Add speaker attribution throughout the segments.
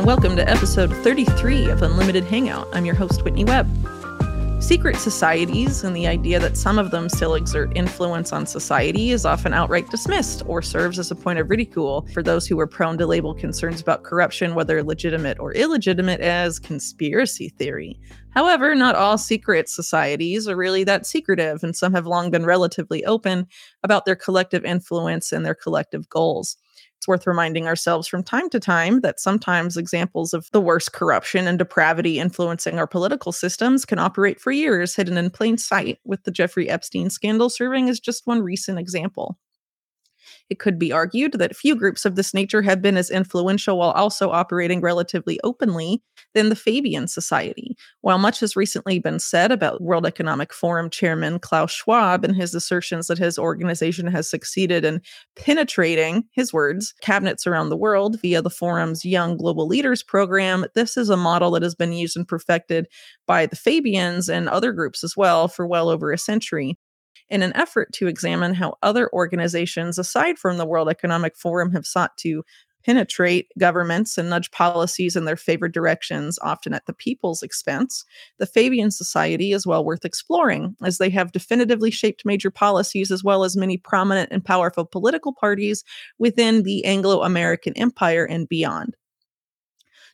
Speaker 1: and welcome to episode 33 of Unlimited Hangout. I'm your host, Whitney Webb. Secret societies and the idea that some of them still exert influence on society is often outright dismissed or serves as a point of ridicule for those who are prone to label concerns about corruption, whether legitimate or illegitimate, as conspiracy theory. However, not all secret societies are really that secretive, and some have long been relatively open about their collective influence and their collective goals. It's worth reminding ourselves from time to time that sometimes examples of the worst corruption and depravity influencing our political systems can operate for years hidden in plain sight, with the Jeffrey Epstein scandal serving as just one recent example. It could be argued that few groups of this nature have been as influential while also operating relatively openly than the Fabian Society. While much has recently been said about World Economic Forum chairman Klaus Schwab and his assertions that his organization has succeeded in penetrating, his words, cabinets around the world via the forum's Young Global Leaders program, this is a model that has been used and perfected by the Fabians and other groups as well for well over a century in an effort to examine how other organizations aside from the World Economic Forum have sought to penetrate governments and nudge policies in their favored directions, often at the people's expense, the Fabian Society is well worth exploring, as they have definitively shaped major policies as well as many prominent and powerful political parties within the Anglo American Empire and beyond.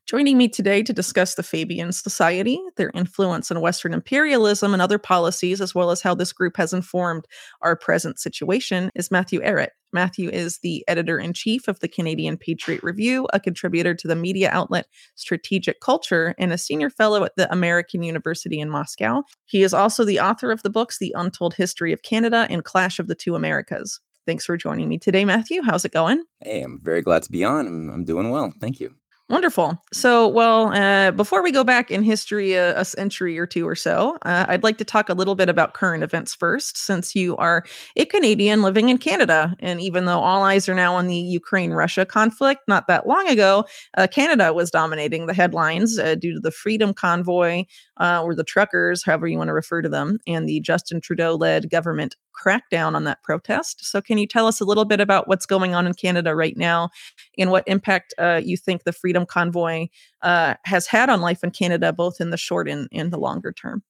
Speaker 1: Joining me today to discuss the Fabian Society, their influence on Western imperialism and other policies, as well as how this group has informed our present situation, is Matthew Ehret. Matthew is the editor in chief of the Canadian Patriot Review, a contributor to the media outlet Strategic Culture, and a senior fellow at the American University in Moscow. He is also the author of the books The Untold History of Canada and Clash of the Two Americas. Thanks for joining me today, Matthew. How's it going?
Speaker 2: Hey, I'm very glad to be on. I'm, I'm doing well. Thank you.
Speaker 1: Wonderful. So, well, uh, before we go back in history a, a century or two or so, uh, I'd like to talk a little bit about current events first, since you are a Canadian living in Canada. And even though all eyes are now on the Ukraine Russia conflict, not that long ago, uh, Canada was dominating the headlines uh, due to the Freedom Convoy uh, or the truckers, however you want to refer to them, and the Justin Trudeau led government crackdown on that protest. So, can you tell us a little bit about what's going on in Canada right now and what impact uh, you think the Freedom Convoy uh, has had on life in Canada, both in the short and, and the longer term?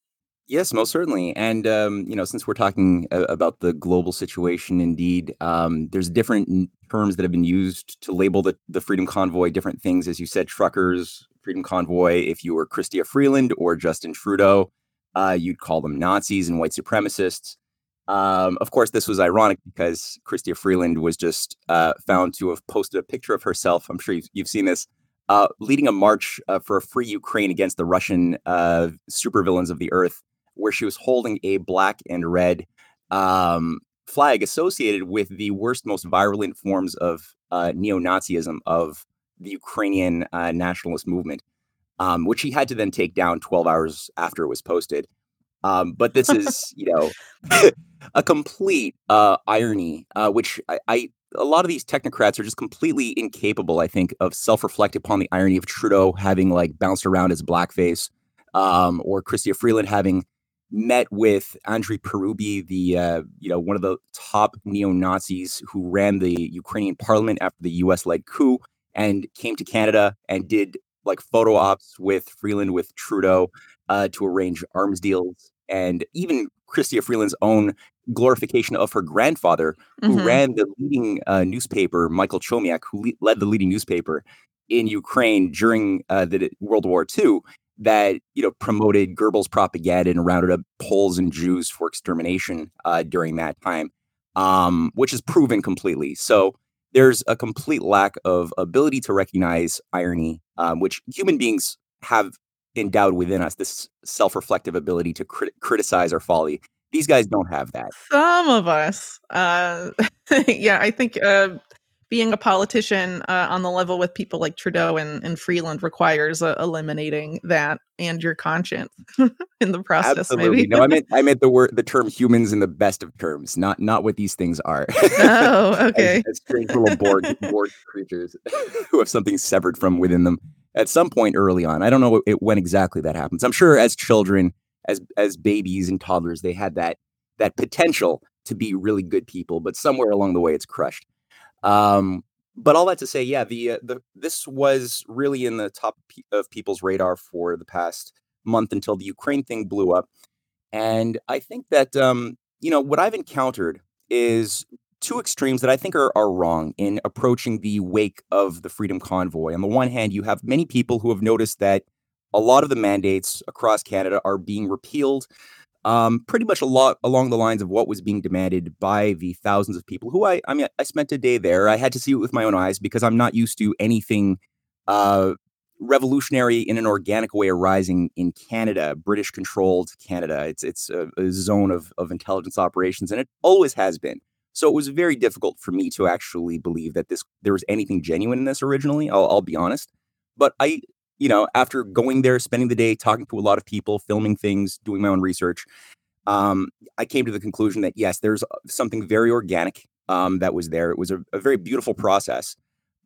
Speaker 2: Yes, most certainly. And, um, you know, since we're talking about the global situation, indeed, um, there's different terms that have been used to label the, the Freedom Convoy different things. As you said, truckers, Freedom Convoy, if you were Chrystia Freeland or Justin Trudeau, uh, you'd call them Nazis and white supremacists. Um, of course, this was ironic because Chrystia Freeland was just uh, found to have posted a picture of herself. I'm sure you've, you've seen this, uh, leading a march uh, for a free Ukraine against the Russian uh, supervillains of the earth, where she was holding a black and red um, flag associated with the worst, most virulent forms of uh, neo Nazism of the Ukrainian uh, nationalist movement, um, which he had to then take down 12 hours after it was posted. Um, but this is, you know, a complete uh, irony, uh, which I, I, a lot of these technocrats are just completely incapable, I think, of self-reflecting upon the irony of Trudeau having like bounced around his blackface, um, or Chrystia Freeland having met with Andrei Parubiy, the uh, you know one of the top neo Nazis who ran the Ukrainian parliament after the U.S.-led coup, and came to Canada and did like photo ops with Freeland with Trudeau uh, to arrange arms deals and even Chrystia Freeland's own glorification of her grandfather, who mm-hmm. ran the leading uh, newspaper, Michael Chomiak, who le- led the leading newspaper in Ukraine during uh, the World War II, that you know promoted Goebbels propaganda and rounded up Poles and Jews for extermination uh, during that time, um, which is proven completely. So there's a complete lack of ability to recognize irony, um, which human beings have endowed within us this self-reflective ability to crit- criticize our folly. These guys don't have that.
Speaker 1: Some of us uh, yeah i think uh, being a politician uh, on the level with people like trudeau and, and freeland requires uh, eliminating that and your conscience in the process
Speaker 2: Absolutely.
Speaker 1: maybe.
Speaker 2: No i meant i meant the word the term humans in the best of terms not not what these things are.
Speaker 1: Oh okay.
Speaker 2: as, as strange little bored bored creatures who have something severed from within them at some point early on. I don't know when exactly that happens. I'm sure as children, as as babies and toddlers, they had that that potential to be really good people, but somewhere along the way, it's crushed. Um, but all that to say, yeah, the uh, the this was really in the top of people's radar for the past month until the Ukraine thing blew up, and I think that um, you know what I've encountered is two extremes that I think are are wrong in approaching the wake of the Freedom Convoy. On the one hand, you have many people who have noticed that a lot of the mandates across Canada are being repealed um, pretty much a lot along the lines of what was being demanded by the thousands of people who I, I mean, I spent a day there. I had to see it with my own eyes because I'm not used to anything uh, revolutionary in an organic way arising in Canada, British controlled Canada. It's it's a, a zone of of intelligence operations, and it always has been. So it was very difficult for me to actually believe that this there was anything genuine in this originally. I'll, I'll be honest, but I you know, after going there, spending the day talking to a lot of people, filming things, doing my own research, um, I came to the conclusion that yes, there's uh, something very organic um, that was there. It was a, a very beautiful process,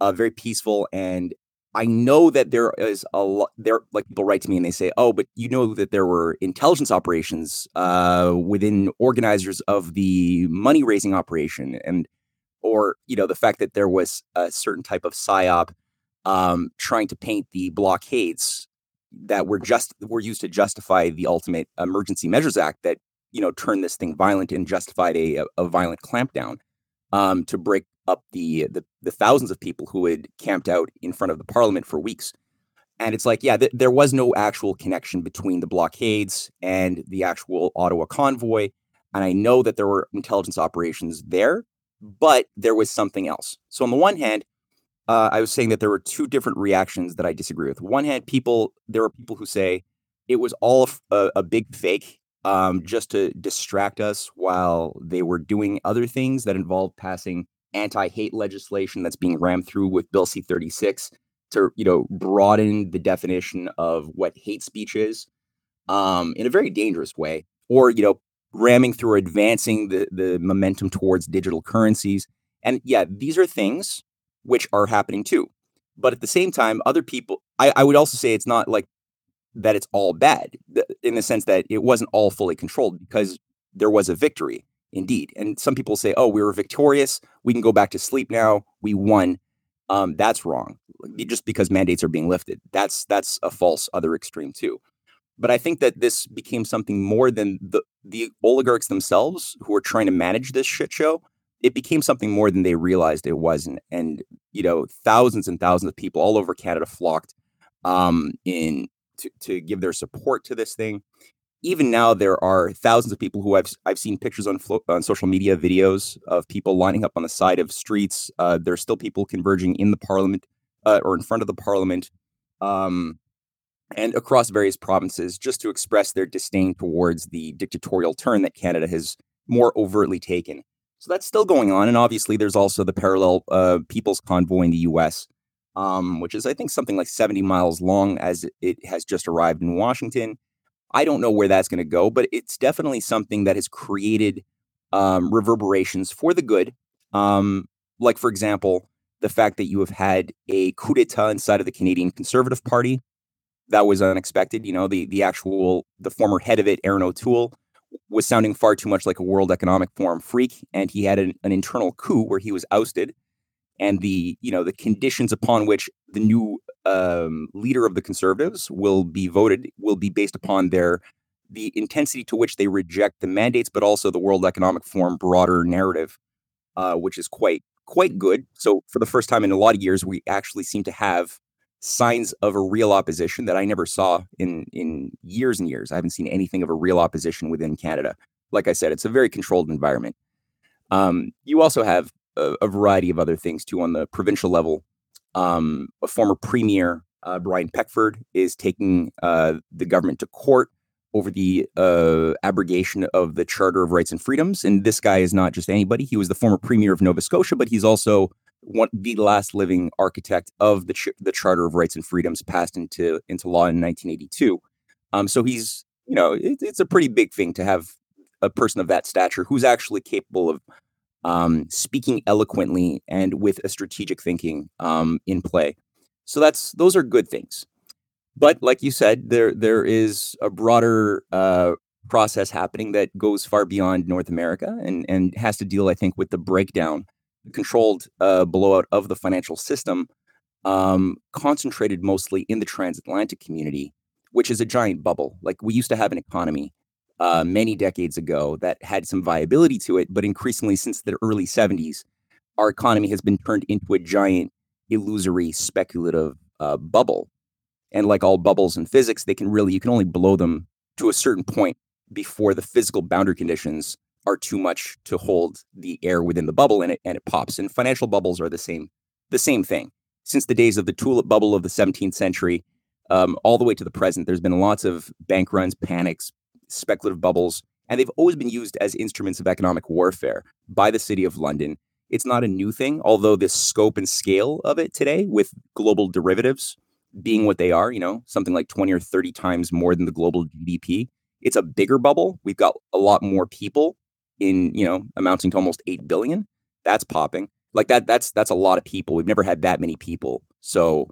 Speaker 2: uh, very peaceful, and I know that there is a lot. There, like people write to me and they say, "Oh, but you know that there were intelligence operations uh, within organizers of the money raising operation, and or you know the fact that there was a certain type of psyop." um, trying to paint the blockades that were just were used to justify the ultimate emergency measures act that you know turned this thing violent and justified a, a violent clampdown um, to break up the, the, the thousands of people who had camped out in front of the parliament for weeks. And it's like yeah th- there was no actual connection between the blockades and the actual ottawa convoy. And i know that there were intelligence operations there but there was something else. So on the one hand uh, I was saying that there were two different reactions that I disagree with. One hand, people there are people who say it was all a, a big fake, um, just to distract us while they were doing other things that involved passing anti-hate legislation that's being rammed through with Bill C-36 to you know broaden the definition of what hate speech is um, in a very dangerous way, or you know ramming through advancing the the momentum towards digital currencies. And yeah, these are things which are happening too. But at the same time, other people, I, I would also say it's not like that it's all bad in the sense that it wasn't all fully controlled because there was a victory indeed. And some people say, oh, we were victorious. We can go back to sleep now. We won. Um, that's wrong. Just because mandates are being lifted, that's that's a false other extreme too. But I think that this became something more than the the oligarchs themselves who are trying to manage this shit show it became something more than they realized it was and, and you know thousands and thousands of people all over canada flocked um, in to, to give their support to this thing even now there are thousands of people who I've, I've seen pictures on on social media videos of people lining up on the side of streets uh, there's still people converging in the parliament uh, or in front of the parliament um, and across various provinces just to express their disdain towards the dictatorial turn that canada has more overtly taken so that's still going on. And obviously, there's also the parallel uh, People's Convoy in the US, um, which is, I think, something like 70 miles long as it has just arrived in Washington. I don't know where that's going to go, but it's definitely something that has created um, reverberations for the good. Um, like, for example, the fact that you have had a coup d'etat inside of the Canadian Conservative Party. That was unexpected. You know, the the actual the former head of it, Erin O'Toole, was sounding far too much like a World Economic Forum freak, and he had an, an internal coup where he was ousted, and the you know the conditions upon which the new um, leader of the Conservatives will be voted will be based upon their the intensity to which they reject the mandates, but also the World Economic Forum broader narrative, uh, which is quite quite good. So for the first time in a lot of years, we actually seem to have signs of a real opposition that I never saw in in years and years. I haven't seen anything of a real opposition within Canada. Like I said, it's a very controlled environment. Um, you also have a, a, variety of other things too on the provincial level. Um, a former premier, uh, Brian Peckford, is taking uh, the government to court over the uh, abrogation of the Charter of Rights and Freedoms. And this guy is not just anybody. He was the former premier of Nova Scotia, but he's also one the last living architect of the ch- the Charter of Rights and Freedoms passed into into law in 1982. Um, so he's you know it, it's a pretty big thing to have a person of that stature who's actually capable of um, speaking eloquently and with a strategic thinking um, in play. So that's those are good things. But like you said, there there is a broader uh, process happening that goes far beyond North America and and has to deal, I think, with the breakdown the controlled uh, blowout of the financial system um, concentrated mostly in the transatlantic community, which is a giant bubble. Like we used to have an economy uh, many decades ago that had some viability to it, but increasingly since the early 70s, our economy has been turned into a giant, illusory, speculative uh, bubble. And like all bubbles in physics, they can really, you can only blow them to a certain point before the physical boundary conditions are too much to hold the air within the bubble and it, and it pops. And financial bubbles are the same, the same thing. Since the days of the tulip bubble of the 17th century, um, all the way to the present, there's been lots of bank runs, panics, speculative bubbles, and they've always been used as instruments of economic warfare by the city of London. It's not a new thing, although the scope and scale of it today, with global derivatives being what they are, you know, something like 20 or 30 times more than the global GDP, it's a bigger bubble. We've got a lot more people in, you know, amounting to almost 8 billion. That's popping. Like that that's that's a lot of people. We've never had that many people. So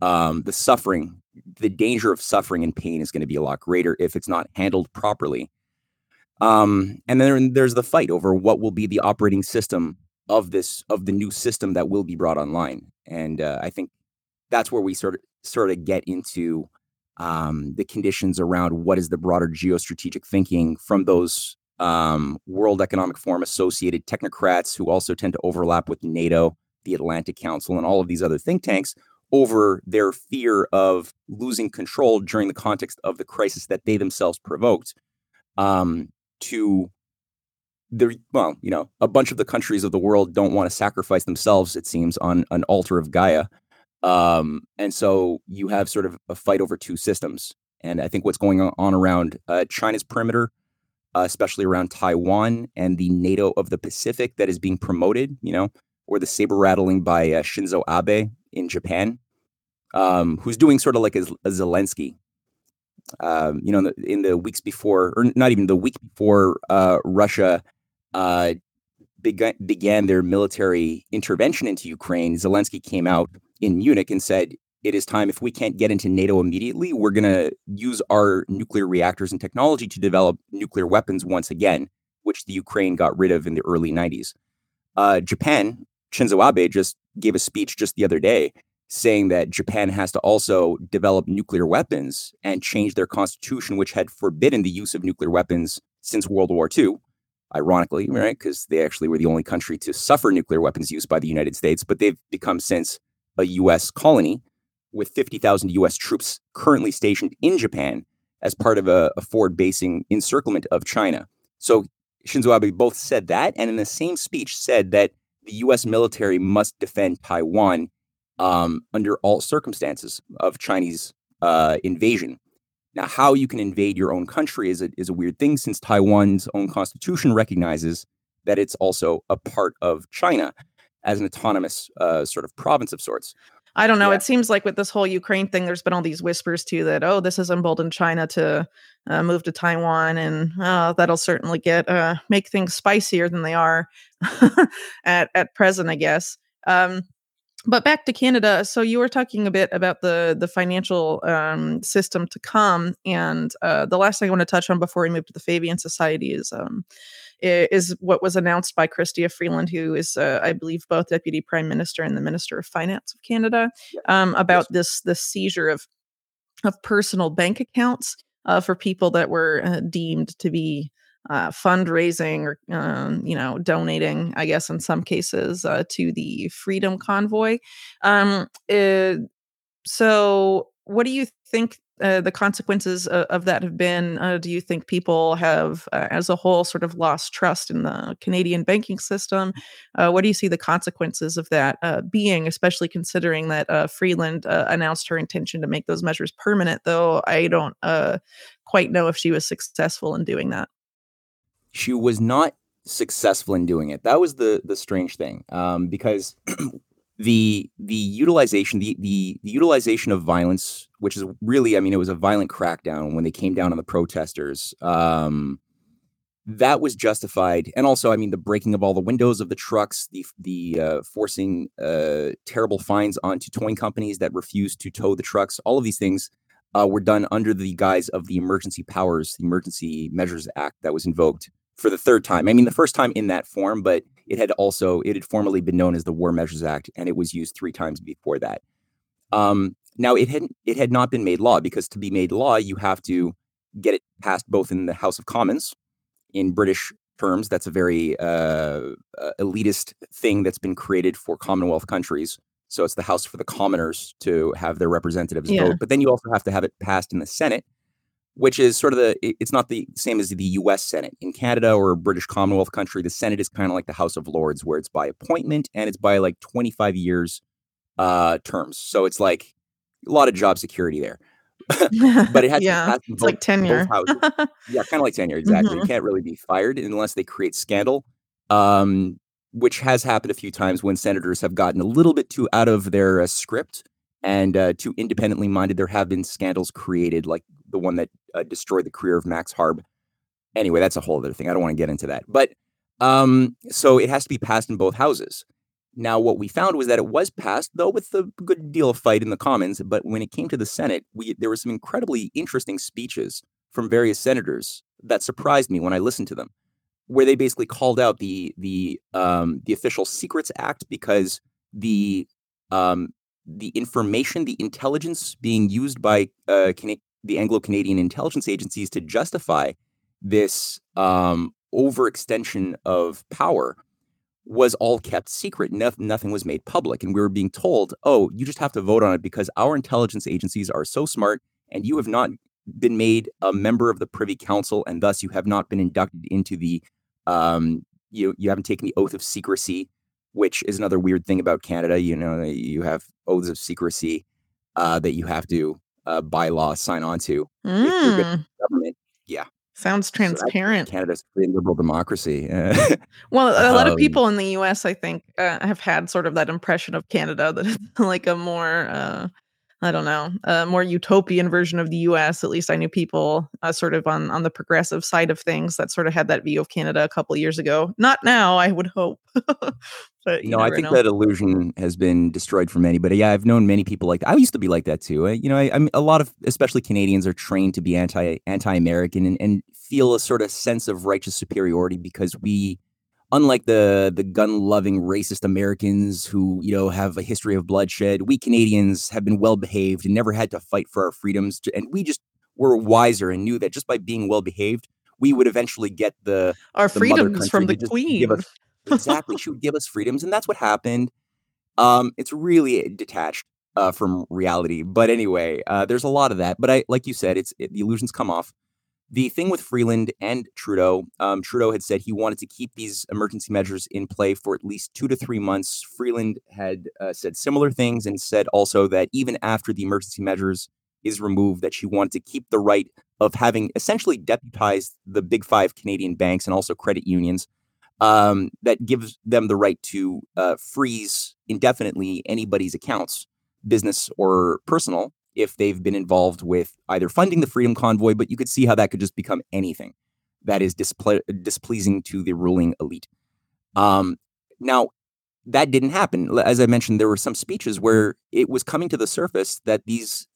Speaker 2: um the suffering, the danger of suffering and pain is going to be a lot greater if it's not handled properly. Um and then there's the fight over what will be the operating system of this of the new system that will be brought online. And uh, I think that's where we sort of sort of get into um, the conditions around what is the broader geostrategic thinking from those um, World Economic Forum associated technocrats who also tend to overlap with NATO, the Atlantic Council, and all of these other think tanks over their fear of losing control during the context of the crisis that they themselves provoked um, to the well you know a bunch of the countries of the world don't want to sacrifice themselves it seems on an altar of gaia um, and so you have sort of a fight over two systems. And I think what's going on around uh, China's perimeter, uh, especially around Taiwan and the NATO of the Pacific that is being promoted, you know, or the saber rattling by uh, Shinzo Abe in Japan, um, who's doing sort of like a, a Zelensky. Um, you know, in the, in the, weeks before, or not even the week before uh, Russia uh, began, began their military intervention into Ukraine, Zelensky came out in Munich and said, it is time if we can't get into NATO immediately, we're going to use our nuclear reactors and technology to develop nuclear weapons once again, which the Ukraine got rid of in the early 90s. Uh, Japan, Shinzo Abe just gave a speech just the other day saying that Japan has to also develop nuclear weapons and change their constitution, which had forbidden the use of nuclear weapons since World War II. Ironically, mm-hmm. right? Because they actually were the only country to suffer nuclear weapons use by the United States, but they've become since a U.S. colony with 50,000 U.S. troops currently stationed in Japan as part of a, a forward basing encirclement of China. So Shinzo Abe both said that, and in the same speech said that the U.S. military must defend Taiwan um, under all circumstances of Chinese uh, invasion. Now, how you can invade your own country is a, is a weird thing since Taiwan's own constitution recognizes that it's also a part of China as an autonomous uh, sort of province of sorts.
Speaker 1: I don't know. Yeah. It seems like with this whole Ukraine thing, there's been all these whispers too that oh, this has emboldened China to uh, move to Taiwan, and uh, that'll certainly get uh, make things spicier than they are at at present, I guess. Um, but back to Canada. So you were talking a bit about the the financial um, system to come, and uh, the last thing I want to touch on before we move to the Fabian Society is um, is what was announced by Chrystia Freeland, who is, uh, I believe, both Deputy Prime Minister and the Minister of Finance of Canada, um, about this this seizure of of personal bank accounts uh, for people that were uh, deemed to be uh, fundraising or um, you know donating i guess in some cases uh, to the freedom convoy. Um, uh, so what do you think uh, the consequences of, of, that have been? Uh, do you think people have, uh, as a whole, sort of lost trust in the Canadian banking system? Uh, what do you see the consequences of that uh, being, especially considering that uh, Freeland announced her intention to make those measures permanent? Though I don't quite know if she was successful in doing that.
Speaker 2: She was not successful in doing it. That was the the strange thing, um, because the the utilization the, the, the utilization of violence which is really i mean it was a violent crackdown when they came down on the protesters um, that was justified. And also i mean the breaking of all the windows of the trucks the the uh, forcing uh, terrible fines onto towing companies that refused to tow the trucks all of these things uh, were done under the guise of the emergency powers the emergency measures act that was invoked for the third time. I mean the first time in that form but it had also it had formerly been known as the War Measures Act, and it was used three times before that. Um, now it had it had not been made law because to be made law, you have to get it passed both in the House of Commons in British terms. That's a very uh, uh, elitist thing that's been created for Commonwealth countries. So it's the House for the commoners to have their representatives
Speaker 1: Yeah.
Speaker 2: vote. But then you also have to have it passed in the Senate, which is sort of the it's not the same as the US Senate. In Canada or a British Commonwealth country, the Senate is kind of like the House of Lords, where it's by appointment and it's by like 25 years uh terms. So it's like a lot of job security there. But it has
Speaker 1: yeah,
Speaker 2: passed in
Speaker 1: it's like tenure.
Speaker 2: both. Yeah, kind of like tenure, exactly. You can't really be fired unless they create scandal, um, which has happened a few times when senators have gotten a little bit too out of their uh, script and uh, too independently minded. There have been scandals created, like the one that uh, destroyed the career of Mac Harb. Anyway, that's a whole other thing. I don't want to get into that. But um, so it has to be passed in both houses. Now, what we found was that it was passed, though with a good deal of fight in the Commons. But when it came to the Senate, we there were some incredibly interesting speeches from various senators that surprised me when I listened to them, where they basically called out the the um, the Official Secrets Act because the um, the information, the intelligence being used by uh, the Anglo Canadian intelligence agencies to justify this um, overextension of power was all kept secret. Noth- nothing was made public. And we were being told, oh, you just have to vote on it because our intelligence agencies are so smart and you have not been made a member of the Privy Council and thus you have not been inducted into the, um, you, you haven't taken the oath of secrecy, which is another weird thing about Canada. You know, you have oaths of secrecy uh, that you have to, uh, by law, sign on to.
Speaker 1: Mm,
Speaker 2: Government. Yeah.
Speaker 1: Sounds
Speaker 2: So
Speaker 1: transparent.
Speaker 2: Canada's free and liberal democracy.
Speaker 1: Well, a lot of
Speaker 2: Um,
Speaker 1: people in the U.S., I think, uh, have had sort of that impression of Canada that it's like a more, uh, I don't know, a more utopian version of the U.S. At least I knew people uh, sort of on on the progressive side of things that sort of had that view of Canada a couple years ago. Not now, I would hope. but you
Speaker 2: no, I think
Speaker 1: know.
Speaker 2: that illusion has been destroyed for many. But yeah, I've known many people like that. I used to be like that too. I, you know, I, I'm a lot of, especially Canadians, are trained to be anti anti American and, and feel a sort of sense of righteous superiority because we, unlike the the gun loving racist Americans who you know have a history of bloodshed, we Canadians have been well behaved and never had to fight for our freedoms. And we just were wiser and knew that just by being well behaved, we would eventually get the
Speaker 1: Our
Speaker 2: the
Speaker 1: freedoms from the Queen.
Speaker 2: us exactly she would give us freedoms and that's what happened um it's really detached uh from reality but anyway uh there's a lot of that but i like you said it's it, the illusions come off the thing with freeland and trudeau um trudeau had said he wanted to keep these emergency measures in play for at least two to three months. Freeland had uh, said similar things and said also that even after the emergency measures is removed that she wanted to keep the right of having essentially deputized the big five canadian banks and also credit unions um, that gives them the right to uh, freeze indefinitely anybody's accounts, business or personal, if they've been involved with either funding the Freedom Convoy, but you could see how that could just become anything that is disple- displeasing to the ruling elite. Um, now, that didn't happen. As I mentioned, there were some speeches where it was coming to the surface that these,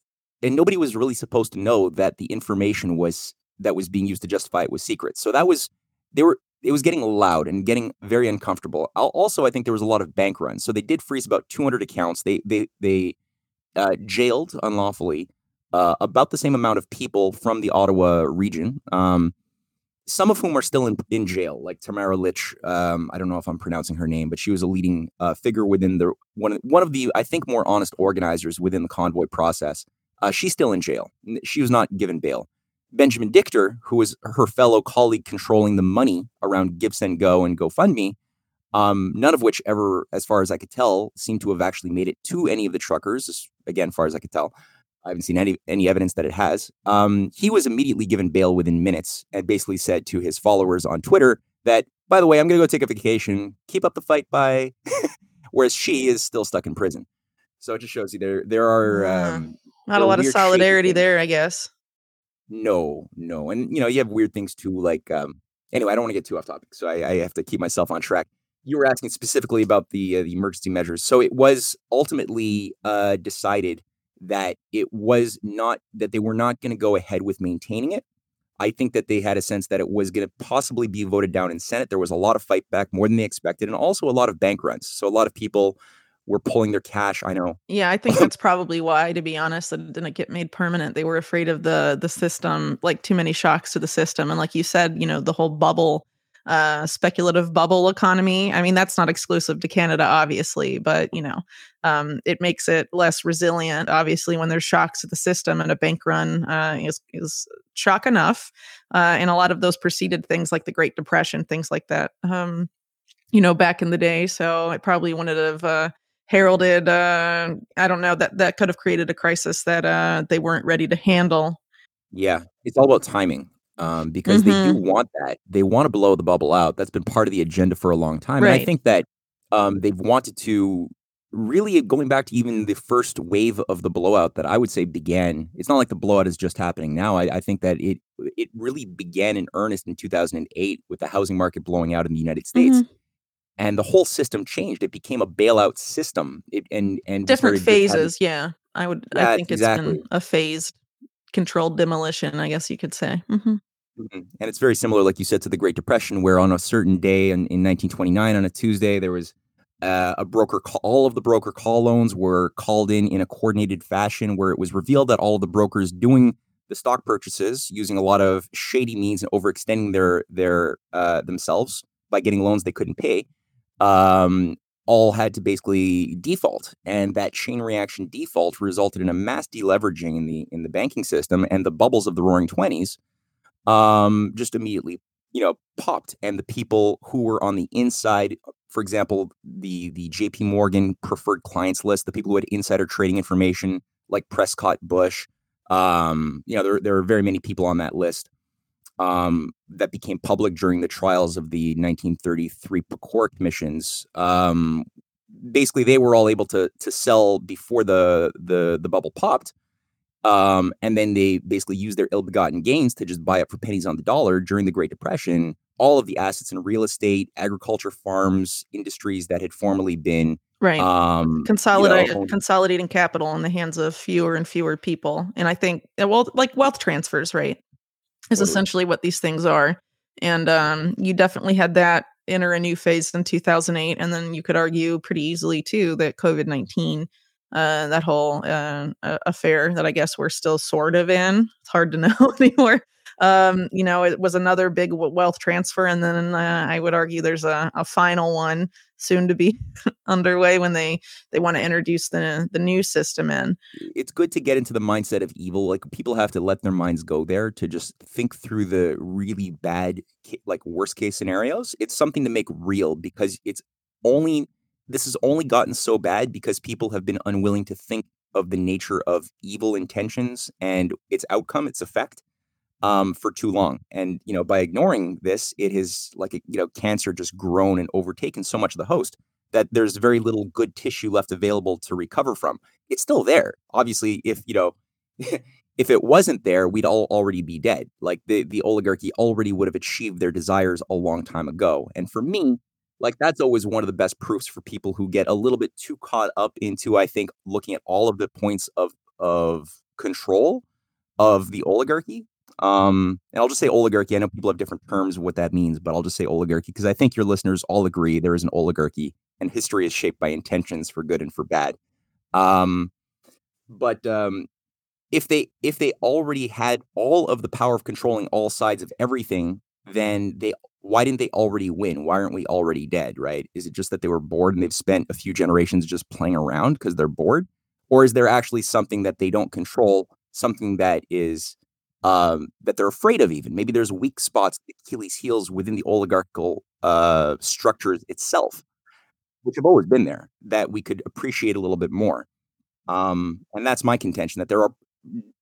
Speaker 2: and nobody was really supposed to know that the information was that was being used to justify it was secret. So that was they were it was getting loud and getting very uncomfortable. Also, I think there was a lot of bank runs. So they did freeze about 200 accounts. They they they uh, jailed unlawfully uh, about the same amount of people from the Ottawa region. Um, some of whom are still in, in jail, like Tamara Lich. Um, I don't know if I'm pronouncing her name, but she was a leading uh, figure within the one one of the I think more honest organizers within the convoy process. Uh, she's still in jail. She was not given bail. Benjamin Dichter, who was her fellow colleague controlling the money around GiveSendGo and GoFundMe, um, none of which ever, as far as I could tell, seemed to have actually made it to any of the truckers. Again, as far as I could tell, I haven't seen any any evidence that it has. Um, he was immediately given bail within minutes and basically said to his followers on Twitter that, by the way, I'm going to go take a vacation. Keep up the fight, bye. Whereas she is still stuck in prison. So it just shows you there there are um,
Speaker 1: Not a
Speaker 2: there
Speaker 1: lot of solidarity there, I guess.
Speaker 2: No, no. And you know, you have weird things too, like um anyway, I don't want to get too off topic, so I, I have to keep myself on track. You were asking specifically about the uh, the emergency measures. So it was ultimately uh decided that it was not that they were not going to go ahead with maintaining it. I think that they had a sense that it was going to possibly be voted down in Senate. There was a lot of fight back, more than they expected, and also a lot of bank runs. So a lot of people were pulling their cash. I know.
Speaker 1: Yeah, I think that's probably why, to be honest, that it didn't get made permanent. They were afraid of the the system, like too many shocks to the system, and like you said, you know, the whole bubble uh, speculative bubble economy. I mean, that's not exclusive to Canada, obviously, but you know, um, it makes it less resilient. Obviously, when there's shocks to the system and a bank run uh, is is shock enough, uh, and a lot of those preceded things like the Great Depression, things like that. Um, you know, back in the day, so it probably wouldn't have uh, heralded. Uh, I don't know that that could have created a crisis that uh, they weren't ready to handle.
Speaker 2: Yeah, it's all about timing um, because they do
Speaker 1: hmm
Speaker 2: want that. They want to blow the bubble out. That's been part of the agenda for a long time, and I think that um, they've wanted to really going back to even the first wave of the blowout that I would say began. It's not like the blowout is just happening now. I, I think that it it really began in earnest in 2008 with the housing market blowing out in the United States,
Speaker 1: hmm
Speaker 2: and the whole system changed. It became a bailout system, it, and and
Speaker 1: Different
Speaker 2: just having
Speaker 1: phases. Yeah, I would. I
Speaker 2: yeah,
Speaker 1: think it's been a phased, controlled demolition. I guess you could say. hmm
Speaker 2: Mhm, and it's very similar, like you said, to the Great Depression, where on a certain day in, in 1929, on a Tuesday, there was uh, a broker. Call, all of the broker call loans were called in in a coordinated fashion, where it was revealed that all of the brokers doing the stock purchases using a lot of shady means and overextending their their uh, themselves by getting loans they couldn't pay, um, all had to basically default, and that chain reaction default resulted in a mass deleveraging in the in the banking system and the bubbles of the Roaring Twenties um, just immediately, you know, popped. And the people who were on the inside, for example, the the JP Morgan preferred clients list, the people who had insider trading information, like Prescott Bush, um, you know, there there are very many people on that list um, that became public during the trials of the 1933 Pecora commissions. Um, basically, they were all able to to sell before the the the bubble popped um, and then they basically used their ill-begotten gains to just buy up for pennies on the dollar during the Great Depression. All of the assets in real estate, agriculture, farms, industries that had formerly been,
Speaker 1: Right.
Speaker 2: um, you know,
Speaker 1: consolidating capital in the hands of fewer and fewer people. And I think well like wealth transfers, right? Is
Speaker 2: Totally.
Speaker 1: essentially what these things are. And um you definitely had that enter a new phase in 2008 and then you could argue pretty easily too that COVID-19 uh that whole uh, affair that I guess we're still sort of in. It's hard to know anymore. Um, you know, it was another big wealth transfer, and then uh, I would argue there's a, a final one soon to be underway when they they want to introduce the the new system in.
Speaker 2: It's good to get into the mindset of evil. Like people have to let their minds go there to just think through the really bad, like worst case scenarios. It's something to make real because it's only this has only gotten so bad because people have been unwilling to think of the nature of evil intentions and its outcome, its effect, um, for too long. And you know, by ignoring this, it has like you know, cancer just grown and overtaken so much of the host that there's very little good tissue left available to recover from. It's still there, obviously. If you know, if it wasn't there, we'd all already be dead. Like the the oligarchy already would have achieved their desires a long time ago. And for me, like that's always one of the best proofs for people who get a little bit too caught up into, I think, looking at all of the points of of control of the oligarchy. Um, and I'll just say oligarchy. I know people have different terms of what that means, but I'll just say oligarchy because I think your listeners all agree there is an oligarchy, and history is shaped by intentions for good and for bad. Um, but um, if they if they already had all of the power of controlling all sides of everything, then they why didn't they already win? Why aren't we already dead? Right? Is it just that they were bored and they've spent a few generations just playing around because they're bored, or is there actually something that they don't control, something that is um, that they're afraid of? Even maybe there's weak spots, Achilles' heels within the oligarchical uh, structure itself, which have always been there that we could appreciate a little bit more. Um, and that's my contention that there are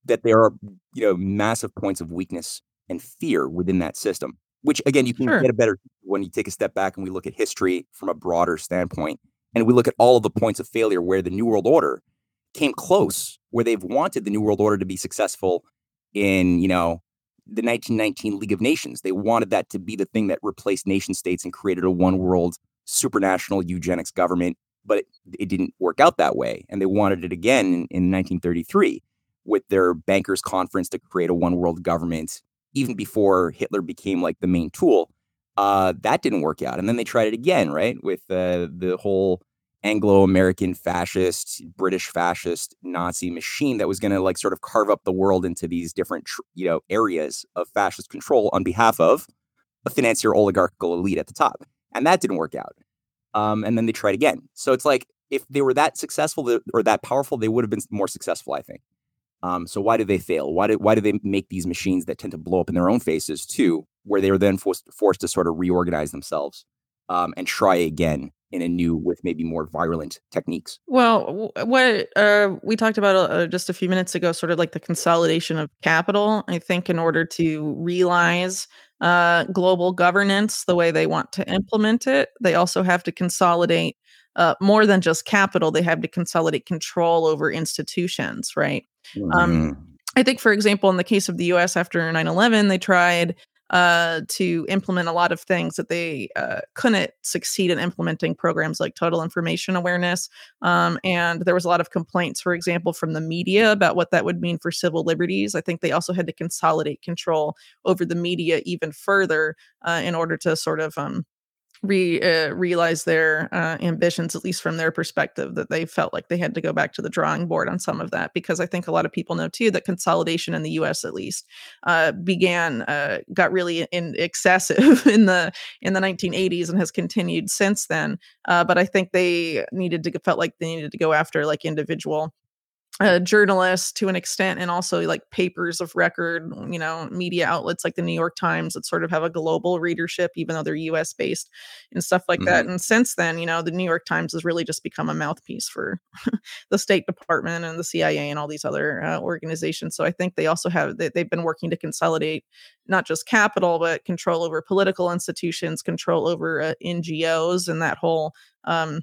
Speaker 2: that there are you know massive points of weakness and fear within that system which again you can
Speaker 1: Sure.
Speaker 2: get a better when you take a step back and we look at history from a broader standpoint and we look at all of the points of failure where the new world order came close where they've wanted the new world order to be successful in you know the 1919 league of nations they wanted that to be the thing that replaced nation states and created a one world supranational eugenics government but it, it didn't work out that way and they wanted it again in, in 1933 with their bankers conference to create a one world government even before Hitler became like the main tool. Uh, that didn't work out, and then they tried it again, right, with uh, the whole Anglo-American fascist, British fascist, Nazi machine that was going to like sort of carve up the world into these different, you know, areas of fascist control on behalf of a financier oligarchical elite at the top, and that didn't work out. Um, and then they tried again. So it's like if they were that successful or that powerful, they would have been more successful, I think. Um, so why do they fail? Why do why do they make these machines that tend to blow up in their own faces too, where they are then forced forced to sort of reorganize themselves um, and try again in a new with maybe more virulent techniques?
Speaker 1: Well, what uh, we talked about uh, just a few minutes ago, sort of like the consolidation of capital. I think in order to realize uh, global governance the way they want to implement it, they also have to consolidate uh, more than just capital. They have to consolidate control over institutions, right?
Speaker 2: Mm-hmm.
Speaker 1: Um, I think, for example, in the case of the US after 9 11, they tried uh, to implement a lot of things that they uh, couldn't succeed in implementing programs like total information awareness. Um, and there was a lot of complaints, for example, from the media about what that would mean for civil liberties. I think they also had to consolidate control over the media even further uh, in order to sort of um, re uh, realize their uh, ambitions, at least from their perspective, that they felt like they had to go back to the drawing board on some of that. Because I think a lot of people know too that consolidation in the U.S. at least uh, began uh, got really in excessive in the in the 1980s and has continued since then. Uh, but I think they needed to felt like they needed to go after like individual uh, journalists to an extent and also like papers of record you know media outlets like the new york times that sort of have a global readership even though they're us based and stuff like mm-hmm. that and since then you know the new york times has really just become a mouthpiece for the state department and the cia and all these other uh, organizations so i think they also have they, they've been working to consolidate not just capital but control over political institutions control over uh, ngos and that whole um,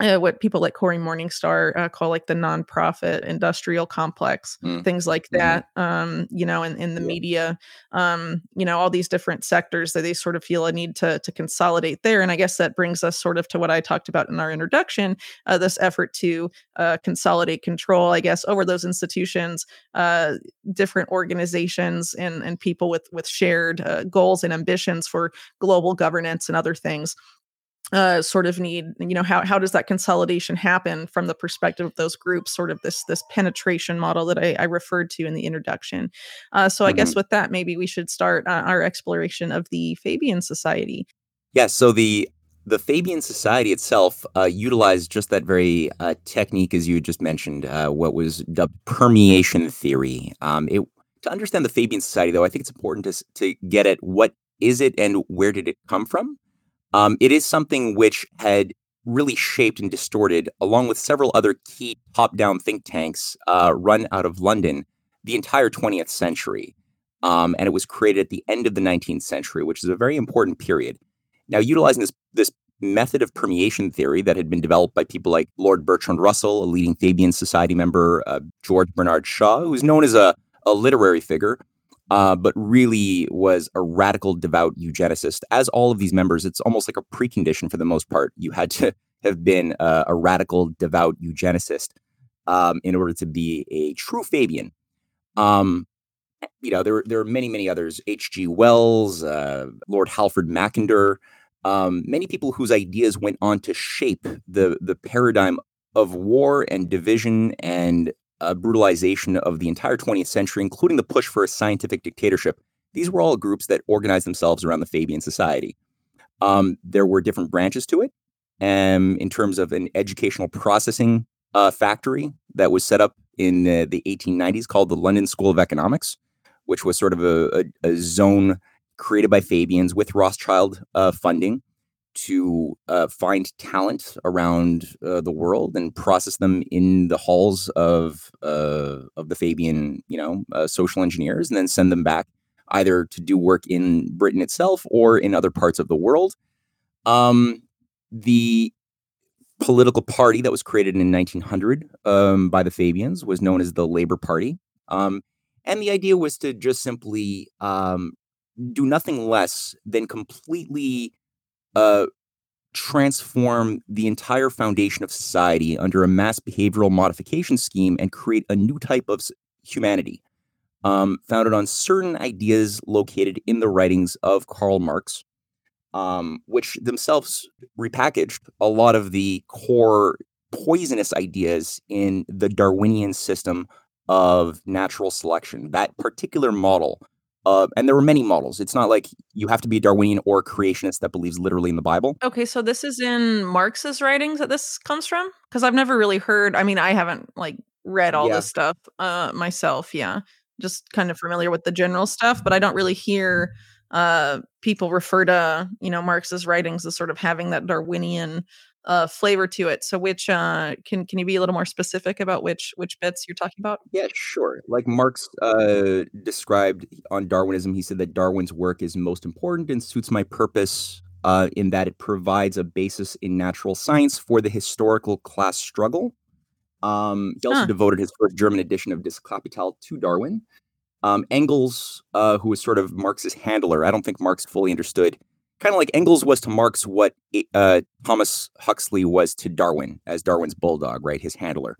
Speaker 1: uh, what people like Cory Morningstar uh, call like the nonprofit industrial complex, mm. things like mm-hmm. that. Mm. Um, you know, in, in the yeah. media, um, you know, all these different sectors that they sort of feel a need to to consolidate there. And I guess that brings us sort of to what I talked about in our introduction, uh, this effort to uh, consolidate control, I guess, over those institutions, uh, different organizations, and and people with with shared uh, goals and ambitions for global governance and other things uh, sort of need you know how how does that consolidation happen from the perspective of those groups sort of this this penetration model that i, I referred to in the introduction? Uh, so i mm-hmm. guess with that maybe we should start uh, our exploration of the fabian society.
Speaker 2: Yeah so the the fabian society itself uh, utilized just that very uh, technique as you just mentioned uh, what was dubbed permeation theory. Um, it, to understand the fabian society though i think it's important to, to get at what is it and where did it come from um, it is something which had really shaped and distorted, along with several other key top down think tanks uh, run out of London, the entire 20th century. Um, and it was created at the end of the 19th century, which is a very important period. Now, utilizing this, this method of permeation theory that had been developed by people like Lord Bertrand Russell, a leading Fabian Society member, uh, George Bernard Shaw, who's known as a, a literary figure, uh, but really was a radical devout eugenicist. As all of these members, it's almost like a precondition for the most part. You had to have been uh, a radical devout eugenicist um, in order to be a true Fabian. Um, you know, there, there are many, many others. H.G. Wells, uh, Lord Halford Mackinder, um, many people whose ideas went on to shape the the paradigm of war and division and uh, brutalization of the entire 20th century, including the push for a scientific dictatorship, these were all groups that organized themselves around the Fabian Society. Um, there were different branches to it um, in terms of an educational processing uh, factory that was set up in the 1890s called the London School of Economics, which was sort of a, a, a zone created by Fabians with Rothschild uh, funding to uh, find talent around uh, the world and process them in the halls of uh, of the Fabian, you know, uh, social engineers, and then send them back either to do work in Britain itself or in other parts of the world. Um, the political party that was created in 1900 um, by the Fabians was known as the Labor Party, um, and the idea was to just simply um, do nothing less than completely uh, transform the entire foundation of society under a mass behavioral modification scheme and create a new type of humanity. um, founded on certain ideas located in the writings of Karl Marx, um, which themselves repackaged a lot of the core poisonous ideas in the Darwinian system of natural selection. That particular model, uh, and there were many models. It's not like you have to be a Darwinian or a creationist that believes literally in the Bible.
Speaker 1: Okay, so this is in Marx's writings that this comes from? Because I've never really heard. I mean, I haven't like read all
Speaker 2: Yeah.
Speaker 1: this stuff uh, myself. Yeah, just kind of familiar with the general stuff, but I don't really hear uh, people refer to you know Marx's writings as sort of having that Darwinian uh, flavor to it. So, which uh, can can you be a little more specific about which which bits you're talking about?
Speaker 2: Yeah, sure. Like Marx uh, described on Darwinism, he said that Darwin's work is most important and suits my purpose uh, in that it provides a basis in natural science for the historical class struggle. Um, he also
Speaker 1: Huh.
Speaker 2: devoted his first German edition of Das Kapital to Darwin. Um, Engels, uh, who was sort of Marx's handler, I don't think Marx fully understood. Kind of like Engels was to Marx what uh, Thomas Huxley was to Darwin as Darwin's bulldog, right? His handler.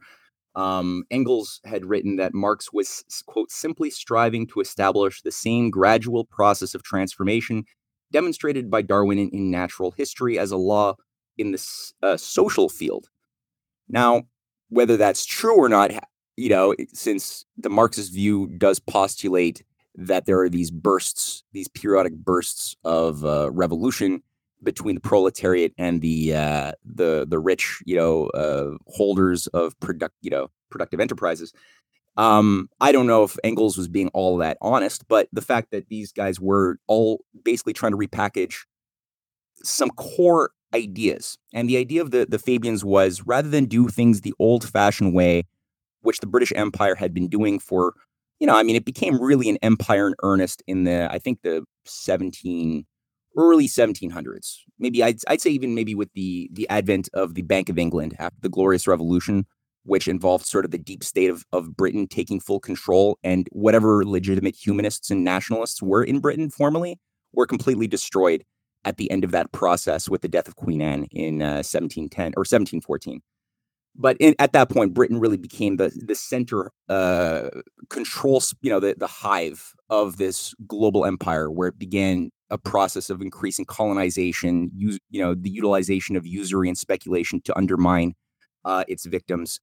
Speaker 2: Um, Engels had written that Marx was, quote, simply striving to establish the same gradual process of transformation demonstrated by Darwin in, in natural history as a law in the uh, social field. Now, whether that's true or not, you know, since the Marxist view does postulate that there are these bursts, these periodic bursts of uh, revolution between the proletariat and the uh, the the rich, you know, uh, holders of product, you know, productive enterprises. Um, I don't know if Engels was being all that honest, but the fact that these guys were all basically trying to repackage some core ideas. And the idea of the, the Fabians was rather than do things the old fashioned way, which the British Empire had been doing for, you know, I mean, it became really an empire in earnest in the, I think the 17, early 1700s. Maybe I'd, I'd say even maybe with the, the advent of the Bank of England after the Glorious Revolution, which involved sort of the deep state of, of Britain taking full control and whatever legitimate humanists and nationalists were in Britain formerly were completely destroyed at the end of that process with the death of Queen Anne in uh, 1710 or 1714. But in, at that point, Britain really became the the center uh, control, you know, the the hive of this global empire, where it began a process of increasing colonization, use, you know, the utilization of usury and speculation to undermine uh, its victims.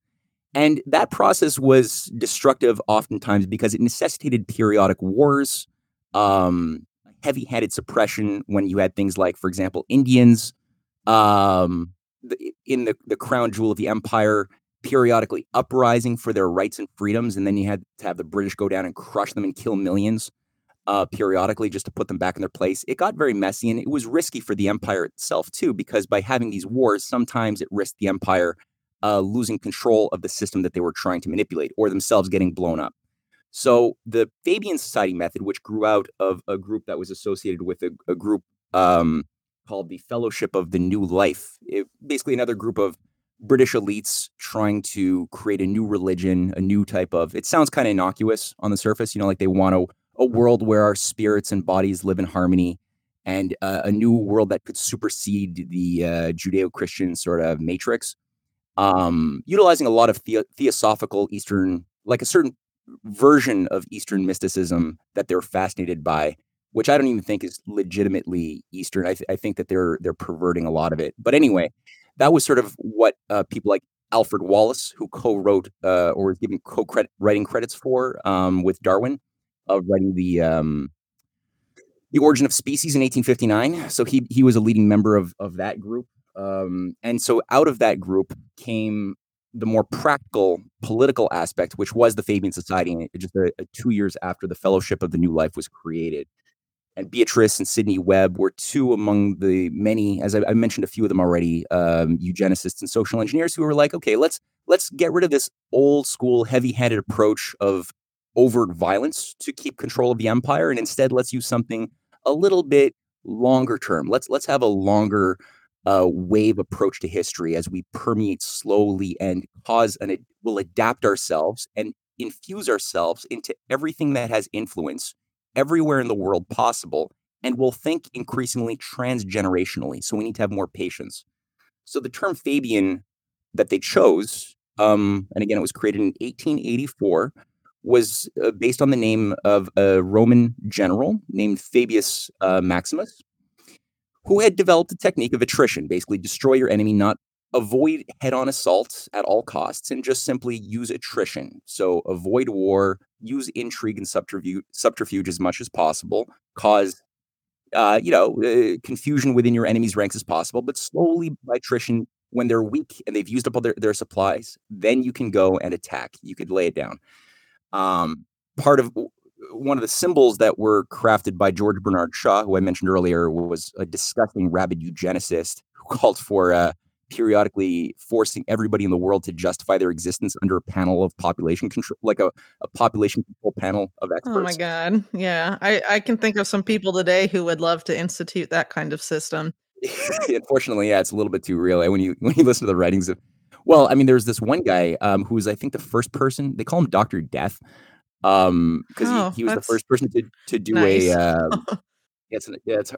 Speaker 2: And that process was destructive oftentimes because it necessitated periodic wars, um, heavy handed suppression when you had things like, for example, Indians um, in the, the crown jewel of the empire, periodically uprising for their rights and freedoms. And then you had to have the British go down and crush them and kill millions uh, periodically just to put them back in their place. It got very messy and it was risky for the empire itself, too, because by having these wars, sometimes it risked the empire uh, losing control of the system that they were trying to manipulate or themselves getting blown up. So the Fabian Society method, which grew out of a group that was associated with a, a group um, called the Fellowship of the New Life, it, basically another group of British elites trying to create a new religion, a new type of. It sounds kind of innocuous on the surface, you know, like they want a, a world where our spirits and bodies live in harmony, and uh, a new world that could supersede the uh, Judeo-Christian sort of matrix um, utilizing a lot of the- theosophical Eastern, like a certain version of Eastern mysticism that they're fascinated by, which I don't even think is legitimately Eastern. I, th- I think that they're they're perverting a lot of it. But anyway, that was sort of what uh, people like Alfred Wallace, who co-wrote uh, or was given co-writing credits for um, with Darwin, of writing the um, the Origin of Species in 1859. So he he was a leading member of of that group. Um, and so out of that group came the more practical political aspect, which was the Fabian Society, just a, a two years after the Fellowship of the New Life was created. And Beatrice and Sidney Webb were two among the many, as I, I mentioned a few of them already, um, eugenicists and social engineers who were like, okay, let's let's get rid of this old school, heavy-handed approach of overt violence to keep control of the empire, and instead let's use something a little bit longer term. Let's let's have a longer uh, wave approach to history as we permeate slowly and cause and it will adapt ourselves and infuse ourselves into everything that has influence everywhere in the world possible and we'll think increasingly transgenerationally so we need to have more patience so the term fabian that they chose um, and again it was created in 1884 was uh, based on the name of a Roman general named Fabius uh, Maximus, who had developed a technique of attrition, basically destroy your enemy, not avoid head-on assaults at all costs, and just simply use attrition. So avoid war, use intrigue and subterfuge, subterfuge as much as possible, cause uh, you know uh, confusion within your enemy's ranks as possible, but slowly by attrition. When they're weak and they've used up all their, their supplies, then you can go and attack. You could lay it down. Um, part of one of the symbols that were crafted by George Bernard Shaw, who I mentioned earlier, was a disgusting rabid eugenicist who called for uh, periodically forcing everybody in the world to justify their existence under a panel of population control, like a, a population control panel of experts.
Speaker 1: Oh my god. Yeah. I, I can think of some people today who would love to institute that kind of system.
Speaker 2: Unfortunately, yeah, it's a little bit too real. When you when you listen to the writings of well, I mean, there's this one guy um, who was, I think, the first person. They call him Doctor Death, um, because
Speaker 1: Oh,
Speaker 2: he, he was the first person to to do
Speaker 1: nice.
Speaker 2: a. Um, yeah, it's, yeah, it's,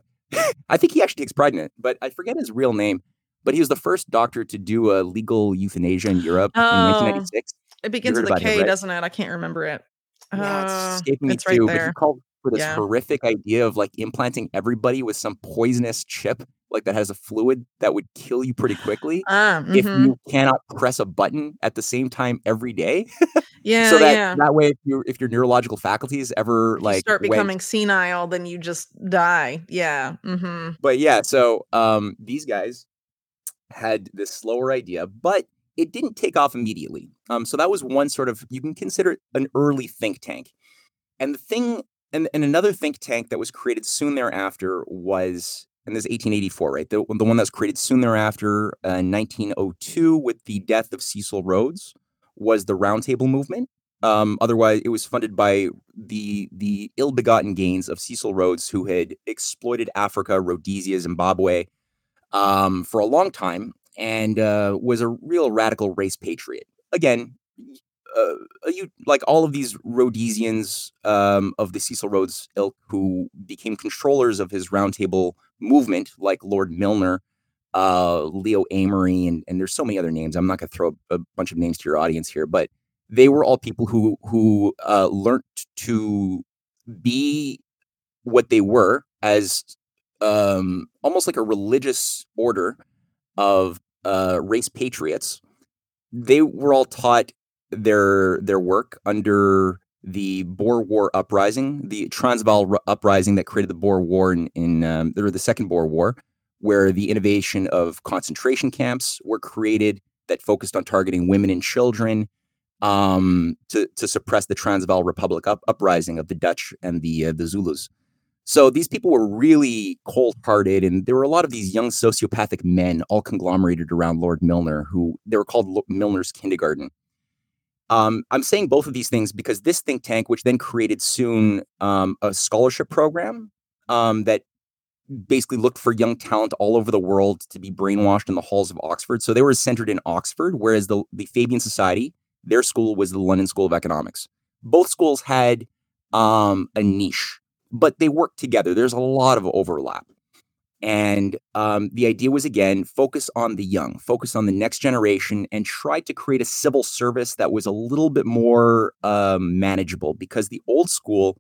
Speaker 2: I think he actually takes pride in it, but I forget his real name. But he was the first doctor to do a legal euthanasia in Europe in
Speaker 1: Oh,
Speaker 2: 1996.
Speaker 1: it begins with a
Speaker 2: about him,
Speaker 1: K,
Speaker 2: right?
Speaker 1: doesn't it? I can't remember it.
Speaker 2: Yeah, it's
Speaker 1: Uh,
Speaker 2: escaping me
Speaker 1: it's right
Speaker 2: too. But he called for this
Speaker 1: Yeah.
Speaker 2: horrific idea of like implanting everybody with some poisonous chip, like that has a fluid that would kill you pretty quickly
Speaker 1: Ah,
Speaker 2: if
Speaker 1: mhm.
Speaker 2: you cannot press a button at the same time every day.
Speaker 1: Yeah,
Speaker 2: so that
Speaker 1: yeah.
Speaker 2: that way, if your if your neurological faculties ever
Speaker 1: If you
Speaker 2: like
Speaker 1: start
Speaker 2: went
Speaker 1: becoming senile, then you just die. Yeah. hmm
Speaker 2: but yeah, so um, these guys had this slower idea, but it didn't take off immediately. Um, so that was one sort of you can consider it an early think tank. And the thing, and, and another think tank that was created soon thereafter was, and this is 1884, right? The, the one that was created soon thereafter, uh, in 1902, with the death of Cecil Rhodes, was the Roundtable Movement. Um, otherwise, it was funded by the the ill-begotten gains of Cecil Rhodes, who had exploited Africa, Rhodesia, Zimbabwe, um, for a long time, and uh, was a real radical race patriot. Again, uh, you like all of these Rhodesians um, of the Cecil Rhodes ilk who became controllers of his roundtable movement, like Lord Milner, uh, Leo Amery, and, and there's so many other names. I'm not going to throw a bunch of names to your audience here, but they were all people who who uh, learned to be what they were as um, almost like a religious order of uh, race patriots. They were all taught their their work under the Boer War uprising, the Transvaal uprising that created the Boer War in, in um, or the Second Boer War, where the innovation of concentration camps were created that focused on targeting women and children um, to to suppress the Transvaal Republic up, uprising of the Dutch and the uh, the Zulus. So these people were really cold-hearted, and there were a lot of these young sociopathic men, all conglomerated around Lord Milner, who they were called Milner's Kindergarten. Um, I'm saying both of these things because this think tank, which then created soon um, a scholarship program um, that basically looked for young talent all over the world to be brainwashed in the halls of Oxford. So they were centered in Oxford, whereas the, the Fabian Society, their school was the London School of Economics. Both schools had um, a niche, but they work together. There's a lot of overlap. And um, the idea was again, focus on the young, focus on the next generation, and try to create a civil service that was a little bit more um, manageable because the old school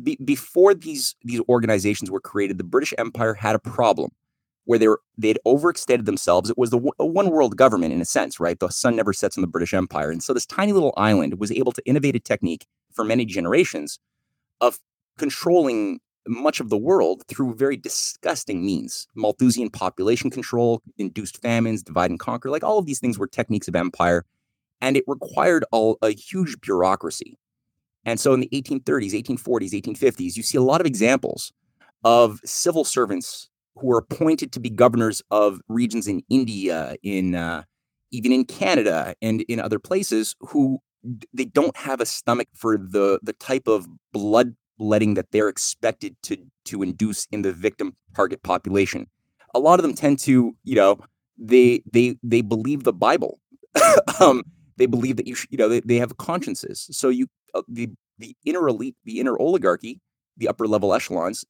Speaker 2: be, before these these organizations were created, the British Empire had a problem where they were they'd overextended themselves. It was the a one world government in a sense, right? The sun never sets on the British Empire, and so this tiny little island was able to innovate a technique for many generations of controlling much of the world through very disgusting means. Malthusian population control induced famines divide and conquer like all of these things were techniques of empire and it required all, a huge bureaucracy. And so in the 1830s, 1840s, 1850s, you see a lot of examples of civil servants who were appointed to be governors of regions in India, in uh, even in Canada and in other places who they don't have a stomach for the the type of bloodletting that they're expected to to induce in the victim target population. A lot of them tend to, you know, they they they believe the Bible. um, they believe that you you know they, they have consciences. So you uh, the the inner elite, the inner oligarchy, the upper level echelons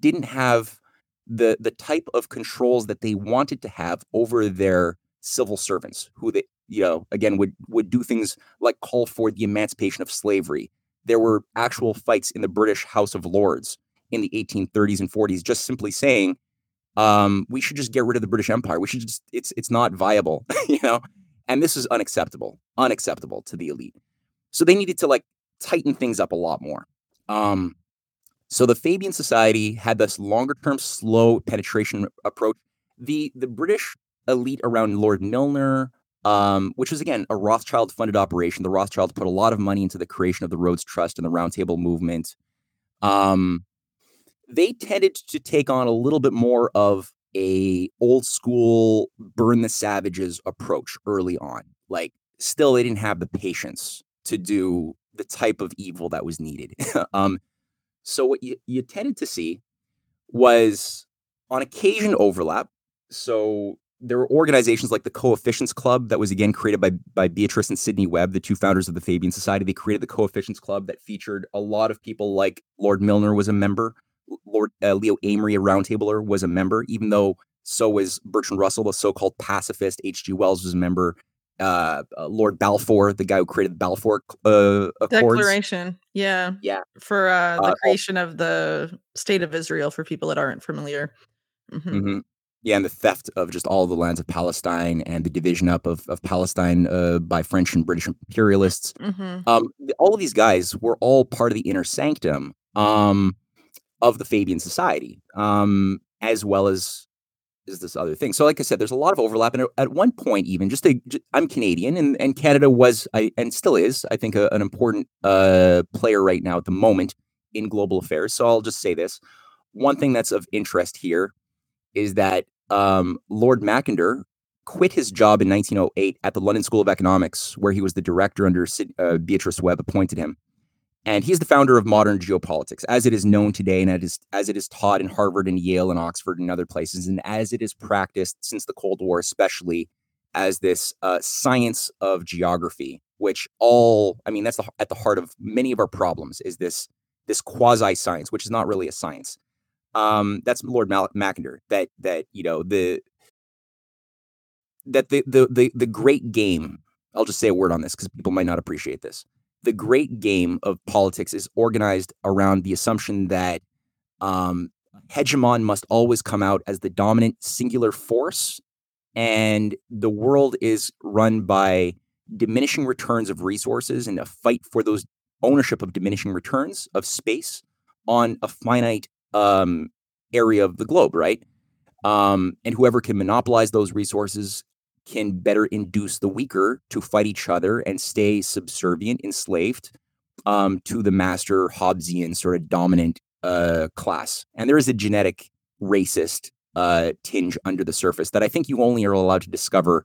Speaker 2: didn't have the the type of controls that they wanted to have over their civil servants who they you know, again, would would do things like call for the emancipation of slavery. There were actual fights in the British House of Lords in the 1830s and 40s, just simply saying, um, we should just get rid of the British Empire. We should just it's it's not viable, you know. And this is unacceptable, unacceptable to the elite. So they needed to like tighten things up a lot more. Um, so the Fabian Society had this longer term, slow penetration approach. The the British elite around Lord Milner, um, which was again a Rothschild funded operation. The Rothschilds put a lot of money into the creation of the Rhodes Trust and the Roundtable movement. Um, they tended to take on a little bit more of a old school burn the savages approach early on. Like still they didn't have the patience to do the type of evil that was needed. um, so what you, you tended to see was on occasion overlap. So there were organizations like the Coefficients Club that was again created by by Beatrice and Sidney Webb, the two founders of the Fabian Society. They created the Coefficients Club that featured a lot of people like Lord Milner was a member, Lord uh, Leo Amery, a roundtabler, was a member, even though so was Bertrand Russell, the so-called pacifist. H.G. Wells was a member. Uh, uh, Lord Balfour, the guy who created the Balfour uh, Accords.
Speaker 1: Declaration, yeah,
Speaker 2: yeah,
Speaker 1: for uh, the uh, creation of the state of Israel. For people that aren't familiar,
Speaker 2: mm-hmm. Mm-hmm. Yeah, and the theft of just all the lands of Palestine and the division up of of Palestine uh, by French and British imperialists. Mm-hmm. Um, all of these guys were all part of the inner sanctum um, of the Fabian Society, um, as well as is this other thing. So, like I said, there's a lot of overlap, and at one point, even just, to, just I'm Canadian, and and Canada was, I and still is, I think, a, an important uh, player right now at the moment in global affairs. So I'll just say this: one thing that's of interest here is that um, Lord Mackinder quit his job in 1908 at the London School of Economics, where he was the director under uh, Beatrice Webb appointed him. And he's the founder of modern geopolitics, as it is known today, and as, as it is taught in Harvard and Yale and Oxford and other places, and as it is practiced since the Cold War, especially as this uh, science of geography, which all, I mean, that's the, at the heart of many of our problems, is this this quasi science, which is not really a science. Um, that's Lord Mal- Mackinder. That that you know the that the the the the great game. I'll just say a word on this because people might not appreciate this the great game of politics is organized around the assumption that um, hegemon must always come out as the dominant singular force, and the world is run by diminishing returns of resources and a fight for those ownership of diminishing returns of space on a finite um, area of the globe, right? Um, and whoever can monopolize those resources can better induce the weaker to fight each other and stay subservient, enslaved um, to the master Hobbesian sort of dominant uh, class. And there is a genetic racist uh, tinge under the surface that I think you only are allowed to discover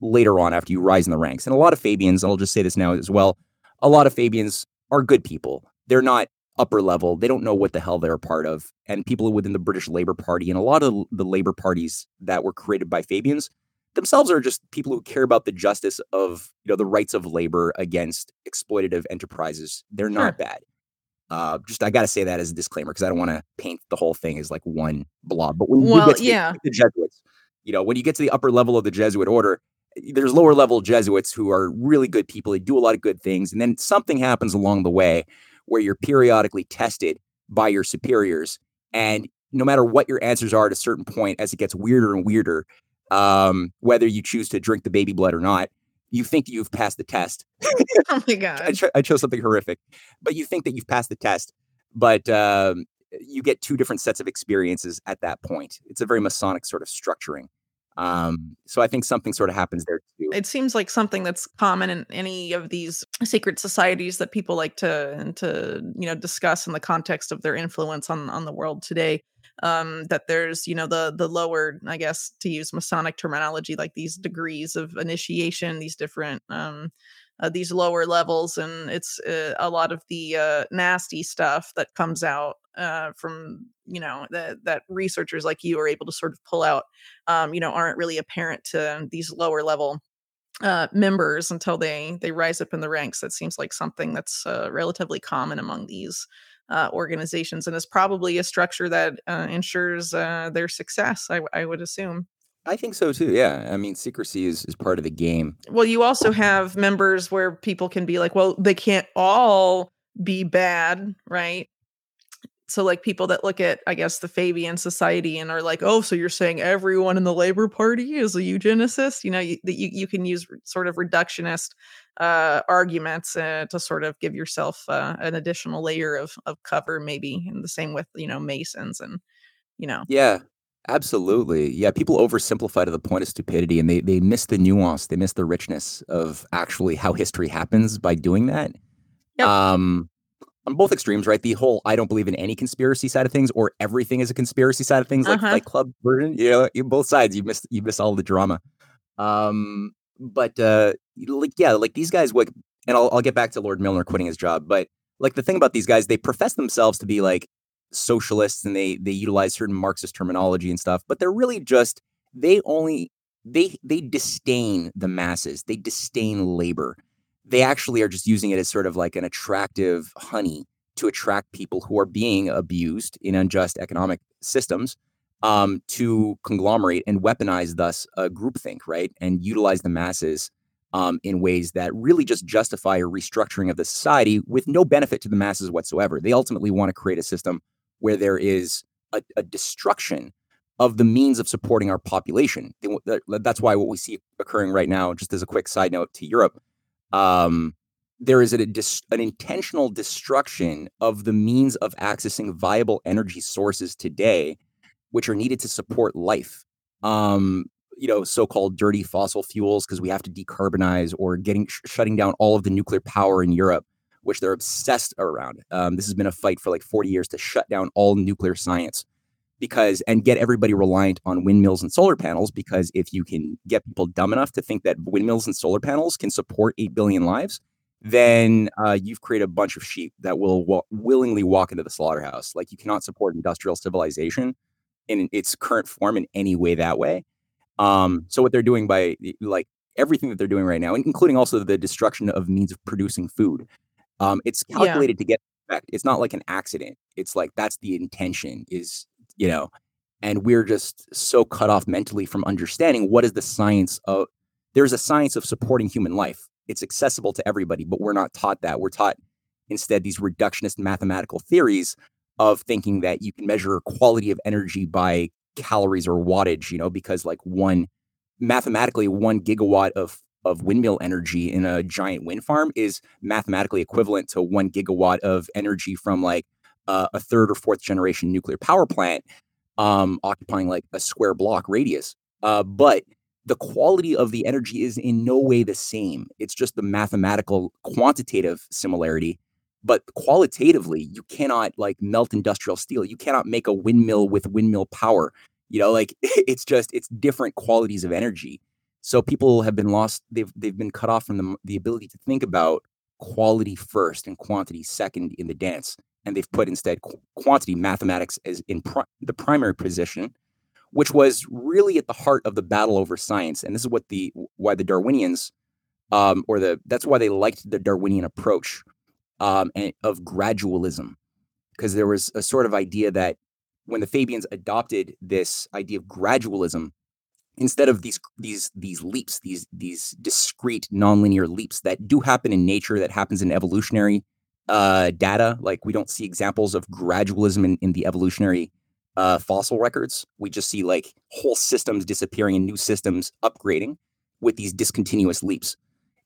Speaker 2: later on after you rise in the ranks. And a lot of Fabians, I'll just say this now as well, a lot of Fabians are good people. They're not upper level. They don't know what the hell they're a part of. And people within the British Labour Party and a lot of the labor parties that were created by Fabians themselves are just people who care about the justice of you know the rights of labor against exploitative enterprises. They're not bad. Uh, just I got to say that as a disclaimer because I don't want to paint the whole thing as like one blob. But when well, you get to yeah. the, the Jesuits, you know, when you get to the upper level of the Jesuit order, there's lower level Jesuits who are really good people. They do a lot of good things, and then something happens along the way where you're periodically tested by your superiors, and no matter what your answers are at a certain point, as it gets weirder and weirder, um, whether you choose to drink the baby blood or not. You think you've passed the test.
Speaker 1: oh my god!
Speaker 2: I, cho- I, chose something horrific, but you think that you've passed the test, but um, you get two different sets of experiences at that point. It's a very Masonic sort of structuring. Um, so I think something sort of happens there.
Speaker 1: It seems like something that's common in any of these secret societies that people like to to you know discuss in the context of their influence on on the world today um, that there's you know the the lower i guess to use masonic terminology like these degrees of initiation these different um, uh, these lower levels and it's uh, a lot of the uh, nasty stuff that comes out uh, from you know that that researchers like you are able to sort of pull out um, you know aren't really apparent to these lower level uh, members until they they rise up in the ranks that seems like something that's uh, relatively common among these uh, organizations and is probably a structure that uh, ensures uh, their success I, I, would assume
Speaker 2: I think so too. Yeah. I mean, secrecy is, is part of the game.
Speaker 1: Well, you also have members where people can be like, well, they can't all be bad, right? So, like people that look at, I guess, the Fabian Society and are like, oh, so you're saying everyone in the Labor Party is a eugenicist? You know, you, you, you can use sort of reductionist uh, arguments uh, to sort of give yourself uh, an additional layer of, of cover, maybe. And the same with, you know, Masons and, you know.
Speaker 2: Yeah. Absolutely. Yeah, people oversimplify to the point of stupidity and they they miss the nuance, they miss the richness of actually how history happens by doing that.
Speaker 1: Yep.
Speaker 2: Um on both extremes, right? The whole I don't believe in any conspiracy side of things or everything is a conspiracy side of things, like
Speaker 1: Uh-huh.
Speaker 2: Fight Club version. You know, you both sides, you miss you miss all the drama. Um, but uh like yeah, like these guys like and I'll I'll get back to Lord Milner quitting his job, but like the thing about these guys, they profess themselves to be like socialists and they they utilize certain Marxist terminology and stuff, but they're really just they only they they disdain the masses. They disdain labor. They actually are just using it as sort of like an attractive honey to attract people who are being abused in unjust economic systems um, to conglomerate and weaponize thus a groupthink, right? And utilize the masses um, in ways that really just justify a restructuring of the society with no benefit to the masses whatsoever. They ultimately want to create a system where there is a, a destruction of the means of supporting our population. That's why what we see occurring right now, just as a quick side note to Europe, um, there is a, dis- an intentional destruction of the means of accessing viable energy sources today, which are needed to support life. Um, you know, so-called dirty fossil fuels because we have to decarbonize, or getting sh- shutting down all of the nuclear power in Europe, which they're obsessed around. Um, this has been a fight for like 40 years to shut down all nuclear science because and get everybody reliant on windmills and solar panels because if you can get people dumb enough to think that windmills and solar panels can support 8 billion lives then uh, you've created a bunch of sheep that will wa- willingly walk into the slaughterhouse like you cannot support industrial civilization in its current form in any way that way um, so what they're doing by like everything that they're doing right now including also the destruction of means of producing food um, it's
Speaker 1: Yeah.
Speaker 2: calculated to get effect. It's not like an accident. It's like that's the intention is, you know, and we're just so cut off mentally from understanding what is the science of there's a science of supporting human life. It's accessible to everybody, but we're not taught that. We're taught instead these reductionist mathematical theories of thinking that you can measure quality of energy by calories or wattage, you know, because like one mathematically one gigawatt of of windmill energy in a giant wind farm is mathematically equivalent to one gigawatt of energy from like uh, a third or fourth generation nuclear power plant um, occupying like a square block radius. Uh, but the quality of the energy is in no way the same. It's just the mathematical quantitative similarity. But qualitatively, you cannot like melt industrial steel. You cannot make a windmill with windmill power. You know, like it's just it's different qualities of energy. So people have been lost. They've they've been cut off from the the ability to think about quality first and quantity second in the dance, and they've put instead qu- quantity mathematics as in pri- the primary position, which was really at the heart of the battle over science. And this is what the why the Darwinians, um, or the that's why they liked the Darwinian approach um, and, of gradualism, because there was a sort of idea that when the Fabians adopted this idea of gradualism, instead of these these these leaps, these these discrete nonlinear leaps that do happen in nature, that happens in evolutionary uh, data. Like we don't see examples of gradualism in, in the evolutionary uh, fossil records. We just see like whole systems disappearing and new systems upgrading with these discontinuous leaps.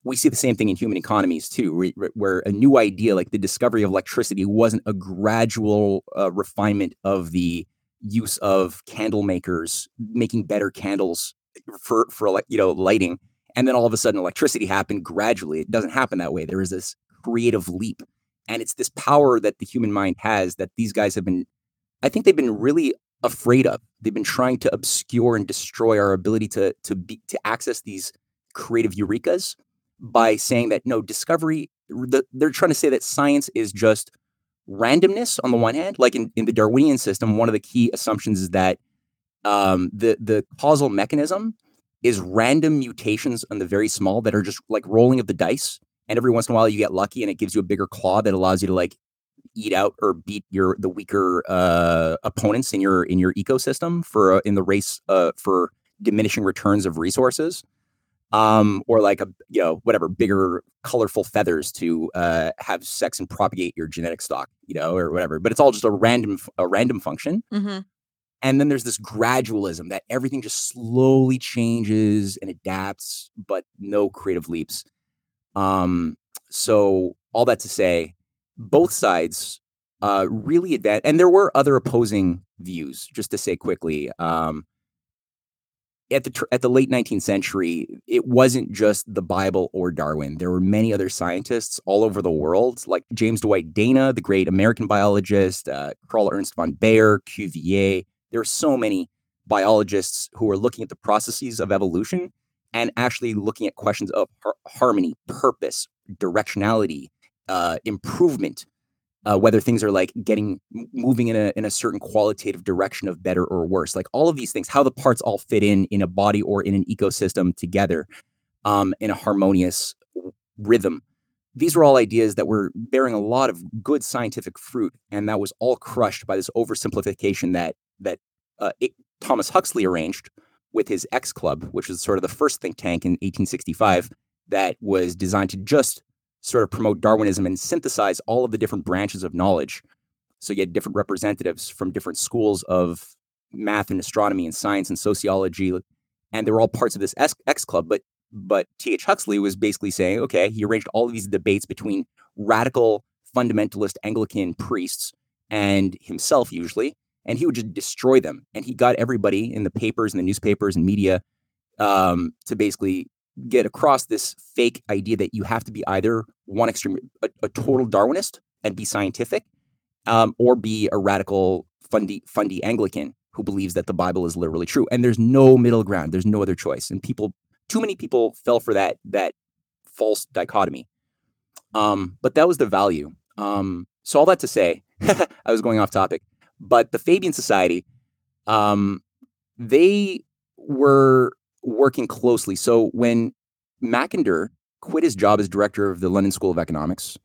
Speaker 2: We see the same thing in human economies too, where, a new idea like the discovery of electricity wasn't a gradual uh, refinement of the use of candle makers making better candles for for you know lighting and then all of a sudden electricity happened gradually it doesn't happen that way there is this creative leap and it's this power that the human mind has that these guys have been i think they've been really afraid of. They've been trying to obscure and destroy our ability to to be to access these creative eurekas by saying that no discovery the, they're trying to say that science is just randomness on the one hand like in, in the darwinian system one of the key assumptions is that um, the the causal mechanism is random mutations on the very small that are just like rolling of the dice and every once in a while you get lucky and it gives you a bigger claw that allows you to like eat out or beat your the weaker uh, opponents in your in your ecosystem for uh, in the race uh, for diminishing returns of resources um, or like a you know whatever bigger colorful feathers to uh, have sex and propagate your genetic stock, you know, or whatever. But it's all just a random a random function.
Speaker 1: Mm-hmm.
Speaker 2: And then there's this gradualism that everything just slowly changes and adapts, but no creative leaps. Um, so all that to say, both sides uh, really advanced, and there were other opposing views. Just to say quickly, um, at the tr- at the late 19th century, it wasn't just the Bible or Darwin. There were many other scientists all over the world, like James Dwight Dana, the great American biologist, uh, Carl Ernst von Baer, Cuvier. There are so many biologists who are looking at the processes of evolution and actually looking at questions of har- harmony, purpose, directionality, uh, improvement, uh, whether things are like getting moving in a in a certain qualitative direction of better or worse like all of these things how the parts all fit in in a body or in an ecosystem together um, in a harmonious rhythm. These were all ideas that were bearing a lot of good scientific fruit and that was all crushed by this oversimplification that that uh, it, thomas huxley arranged with his x club which was sort of the first think tank in 1865 that was designed to just sort of promote Darwinism and synthesize all of the different branches of knowledge. So you had different representatives from different schools of math and astronomy and science and sociology, and they were all parts of this X club. But but T.H. Huxley was basically saying, okay, he arranged all of these debates between radical fundamentalist Anglican priests and himself usually, and he would just destroy them. And he got everybody in the papers and the newspapers and media um, to basically get across this fake idea that you have to be either one extreme, a, a total Darwinist and be scientific, um, or be a radical fundy fundy Anglican who believes that the Bible is literally true. And there's no middle ground. There's no other choice. And people, too many people fell for that that false dichotomy. Um, but that was the value. Um, so all that to say, I was going off topic, but the Fabian Society, um, they were working closely. So when Mackinder quit his job as director of the London School of Economics,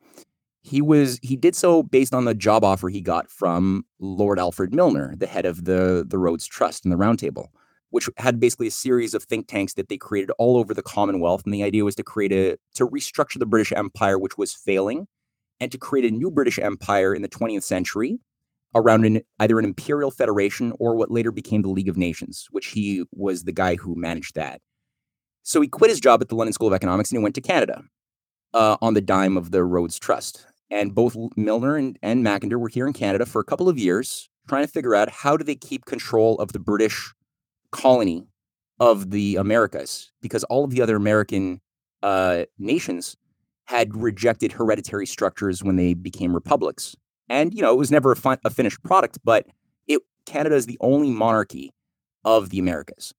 Speaker 2: he was he did so based on the job offer he got from Lord Alfred Milner, the head of the the Rhodes Trust and the Round Table, which had basically a series of think tanks that they created all over the Commonwealth. And the idea was to create a to restructure the British Empire, which was failing, and to create a new British Empire in the 20th century around an, either an imperial federation or what later became the League of Nations, which he was the guy who managed that. So he quit his job at the London School of Economics and he went to Canada uh, on the dime of the Rhodes Trust. And both Milner and, and Mackinder were here in Canada for a couple of years trying to figure out how do they keep control of the British colony of the Americas because all of the other American uh, nations had rejected hereditary structures when they became republics. And, you know, it was never a, a finished product, but it, Canada is the only monarchy of the Americas.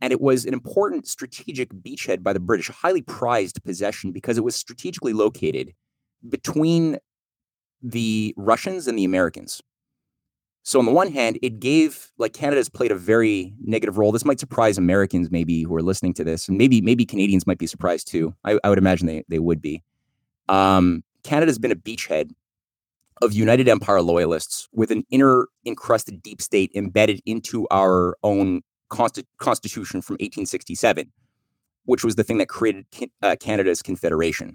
Speaker 2: And it was an important strategic beachhead by the British, highly prized possession because it was strategically located between the Russians and the Americans. So on the one hand, it gave like Canada's played a very negative role. This might surprise Americans maybe who are listening to this, and maybe maybe Canadians might be surprised too. I, I would imagine they they would be. Um, Canada's been a beachhead of United Empire loyalists with an inner encrusted deep state embedded into our own consti- constitution from 1867, which was the thing that created uh, Canada's confederation.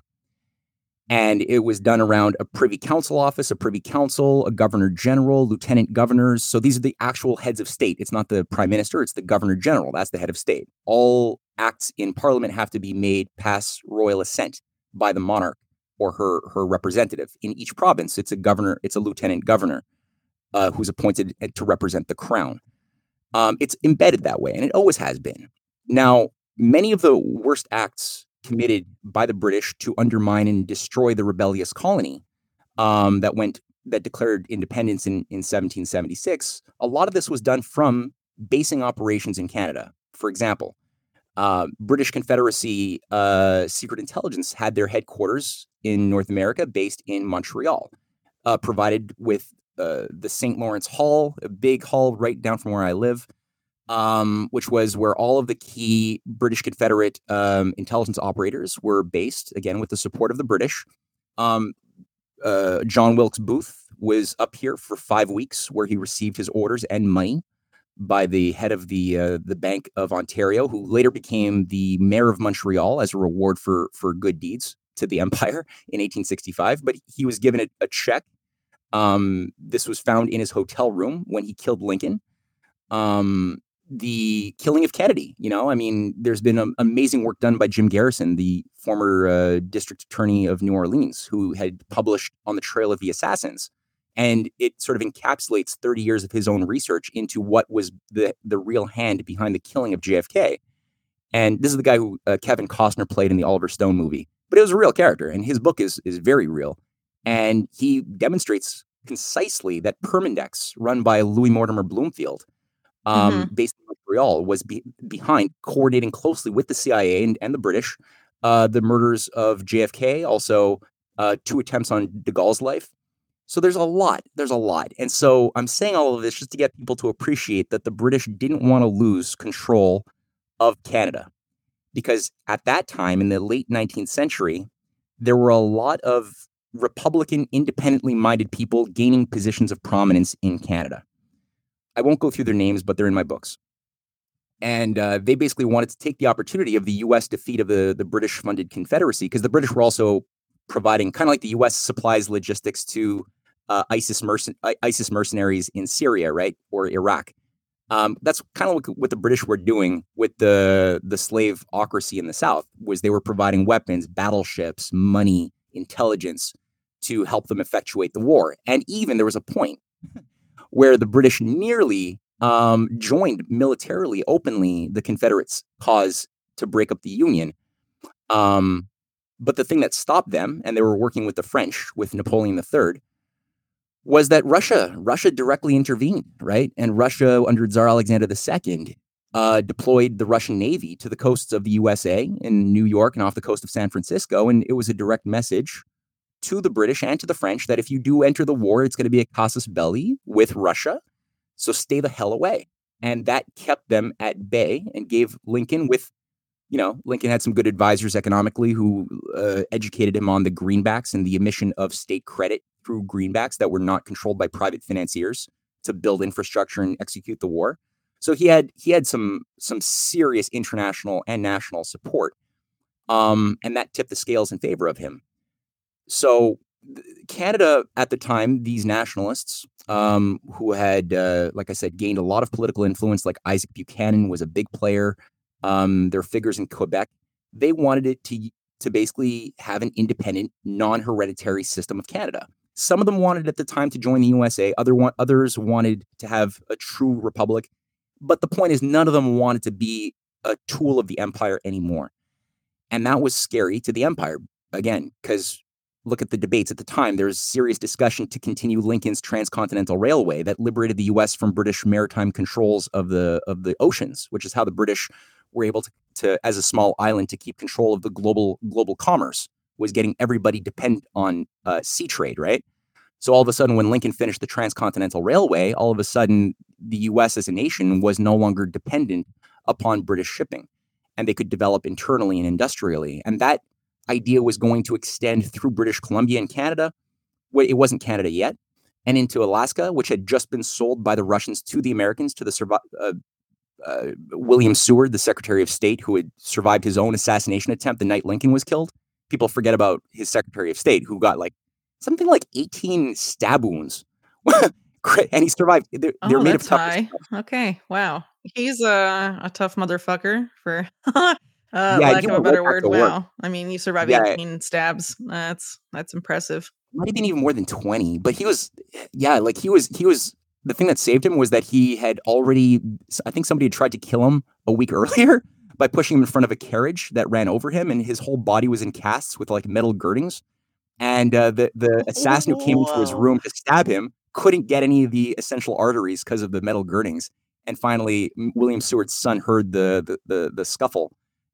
Speaker 2: And it was done around a privy council office, a privy council, a governor general, lieutenant governors. So these are the actual heads of state. It's not the prime minister, it's the governor general. That's the head of state. All acts in parliament have to be made pass royal assent by the monarch or her her representative in each province. It's a governor, it's a lieutenant governor uh, who's appointed uh, to represent the crown. Um, it's embedded that way, and it always has been. Now, many of the worst acts committed by the British to undermine and destroy the rebellious colony um, that went that declared independence in, in 1776, a lot of this was done from basing operations in Canada. For example, uh, British Confederacy uh, secret intelligence had their headquarters in North America, based in Montreal, uh, provided with uh, the St. Lawrence Hall, a big hall right down from where I live, um, which was where all of the key British Confederate um, intelligence operators were based, again, with the support of the British. Um, uh, John Wilkes Booth was up here for five weeks, where he received his orders and money by the head of the uh, the Bank of Ontario, who later became the mayor of Montreal as a reward for for good deeds to the empire in 1865. But he was given a, a check. Um, this was found in his hotel room when he killed Lincoln. Um, the killing of Kennedy. You know, I mean, there's been um, amazing work done by Jim Garrison, the former uh, district attorney of New Orleans, who had published On the Trail of the Assassins. And it sort of encapsulates 30 years of his own research into what was the, the real hand behind the killing of JFK. And this is the guy who uh, Kevin Costner played in the Oliver Stone movie, but it was a real character, and his book is is very real. And he demonstrates concisely that Permindex, run by Louis Mortimer Bloomfield, um, mm-hmm. based in Montreal, was be- behind coordinating closely with the CIA and, and the British uh, the murders of JFK, also uh, two attempts on De Gaulle's life. So there's a lot. There's a lot. And so I'm saying all of this just to get people to appreciate that the British didn't want to lose control of Canada. Because at that time, in the late 19th century, there were a lot of Republican, independently minded people gaining positions of prominence in Canada. I won't go through their names, but they're in my books. And uh, they basically wanted to take the opportunity of the U.S. defeat of the, the British funded Confederacy, because the British were also providing kind of like the U.S. supplies logistics to uh, ISIS, mercen- ISIS mercenaries in Syria, right, or Iraq. Um, that's kind of what, the British were doing with the the slaveocracy in the South. Was they were providing weapons, battleships, money, intelligence to help them effectuate the war. And even there was a point where the British nearly um, joined militarily, openly, the Confederates' cause to break up the Union. Um, but the thing that stopped them, and they were working with the French, with Napoleon III, was that Russia, Russia directly intervened, right? And Russia, under Tsar Alexander II, uh, deployed the Russian Navy to the coasts of the USA in New York and off the coast of San Francisco. And it was a direct message to the British and to the French that if you do enter the war, it's going to be a casus belli with Russia. So stay the hell away. And that kept them at bay and gave Lincoln, with, you know, Lincoln had some good advisors economically who uh, educated him on the greenbacks and the emission of state credit through greenbacks that were not controlled by private financiers to build infrastructure and execute the war. So he had he had some some serious international and national support, um, and that tipped the scales in favor of him. So Canada at the time, these nationalists um, who had, uh, like I said, gained a lot of political influence, like Isaac Buchanan was a big player. Um, their figures in Quebec, they wanted it to to basically have an independent, non-hereditary system of Canada. Some of them wanted at the time to join the USA. Other one, others wanted to have a true republic. But the point is, none of them wanted to be a tool of the empire anymore. And that was scary to the empire, again, because look at the debates at the time, there was serious discussion to continue Lincoln's transcontinental railway that liberated the U.S. from British maritime controls of the of the oceans, which is how the British were able to, to as a small island, to keep control of the global global commerce. Was getting everybody dependent on uh, sea trade, right? So all of a sudden, when Lincoln finished the transcontinental railway, all of a sudden the U.S. as a nation was no longer dependent upon British shipping, and they could develop internally and industrially, and that idea was going to extend through British Columbia and Canada. It wasn't Canada yet, and into Alaska, which had just been sold by the Russians to the Americans, to the uh, uh, William Seward, the Secretary of State, who had survived his own assassination attempt the night Lincoln was killed. People forget about his Secretary of State, who got like something like 18 stab wounds. and he survived. They're, they're
Speaker 1: oh,
Speaker 2: made
Speaker 1: of
Speaker 2: tough.
Speaker 1: High. Okay, wow. He's a, a tough motherfucker for Uh,
Speaker 2: Yeah,
Speaker 1: lack of a better word.
Speaker 2: to work.
Speaker 1: Wow. I mean, you survive
Speaker 2: Yeah,
Speaker 1: 18 stabs. That's that's impressive.
Speaker 2: might have been even more than 20, but he was, yeah, like he was, he was, the thing that saved him was that he had already, I think somebody had tried to kill him a week earlier by pushing him in front of a carriage that ran over him, and his whole body was in casts with like metal girdings. And uh, the the assassin who came into his room to stab him couldn't get any of the essential arteries because of the metal girdings. And finally, William Seward's son heard the the the, the scuffle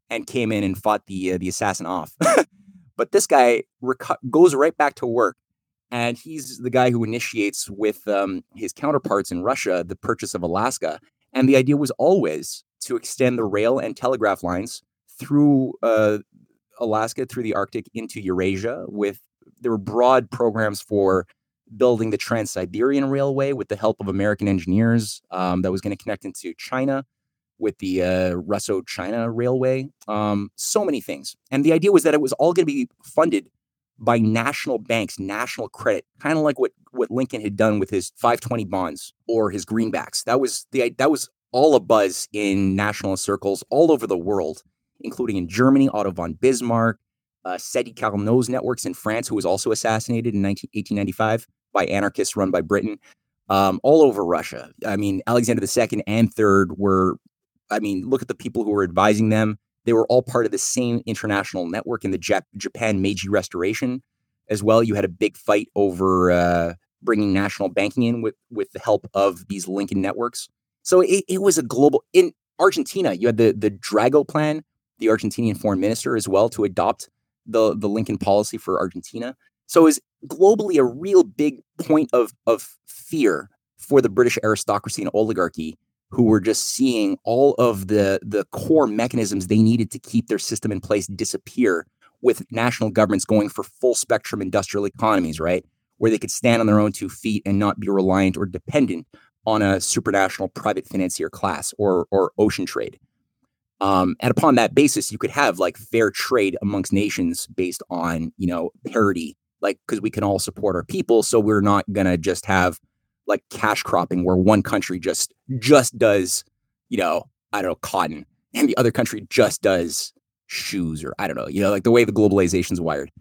Speaker 2: and came in and fought the uh, the assassin off. but this guy reco- goes right back to work, and he's the guy who initiates with um, his counterparts in Russia the purchase of Alaska. And the idea was always to extend the rail and telegraph lines through uh, Alaska, through the Arctic into Eurasia. With there were broad programs for building the Trans Siberian Railway with the help of American engineers um, that was going to connect into China with the uh, Russo China Railway. Um, so many things. And the idea was that it was all going to be funded by national banks, national credit, kind of like what, what Lincoln had done with his 520 bonds or his greenbacks. That was the that was all a buzz in nationalist circles all over the world, including in Germany, Otto von Bismarck, uh, Sadi Carnot's networks in France, who was also assassinated in 19, 1895 by anarchists run by Britain, um, all over Russia. I mean, Alexander II and III were, I mean, look at the people who were advising them. They were all part of the same international network in the Jap- Japan Meiji Restoration as well. You had a big fight over uh, bringing national banking in with, with the help of these Lincoln networks. So it, it was a global. In Argentina, you had the, the Drago plan, the Argentinian foreign minister as well, to adopt the, the Lincoln policy for Argentina. So it was globally a real big point of, of fear for the British aristocracy and oligarchy who were just seeing all of the the core mechanisms they needed to keep their system in place disappear with national governments going for full spectrum industrial economies, right? Where they could stand on their own two feet and not be reliant or dependent on a supranational private financier class or or ocean trade. Um, and upon that basis, you could have like fair trade amongst nations based on, you know, parity, like because we can all support our people. So we're not gonna just have like cash cropping where one country just just does, you know, I don't know, cotton, and the other country just does shoes or I don't know, you know, like the way the globalization's wired.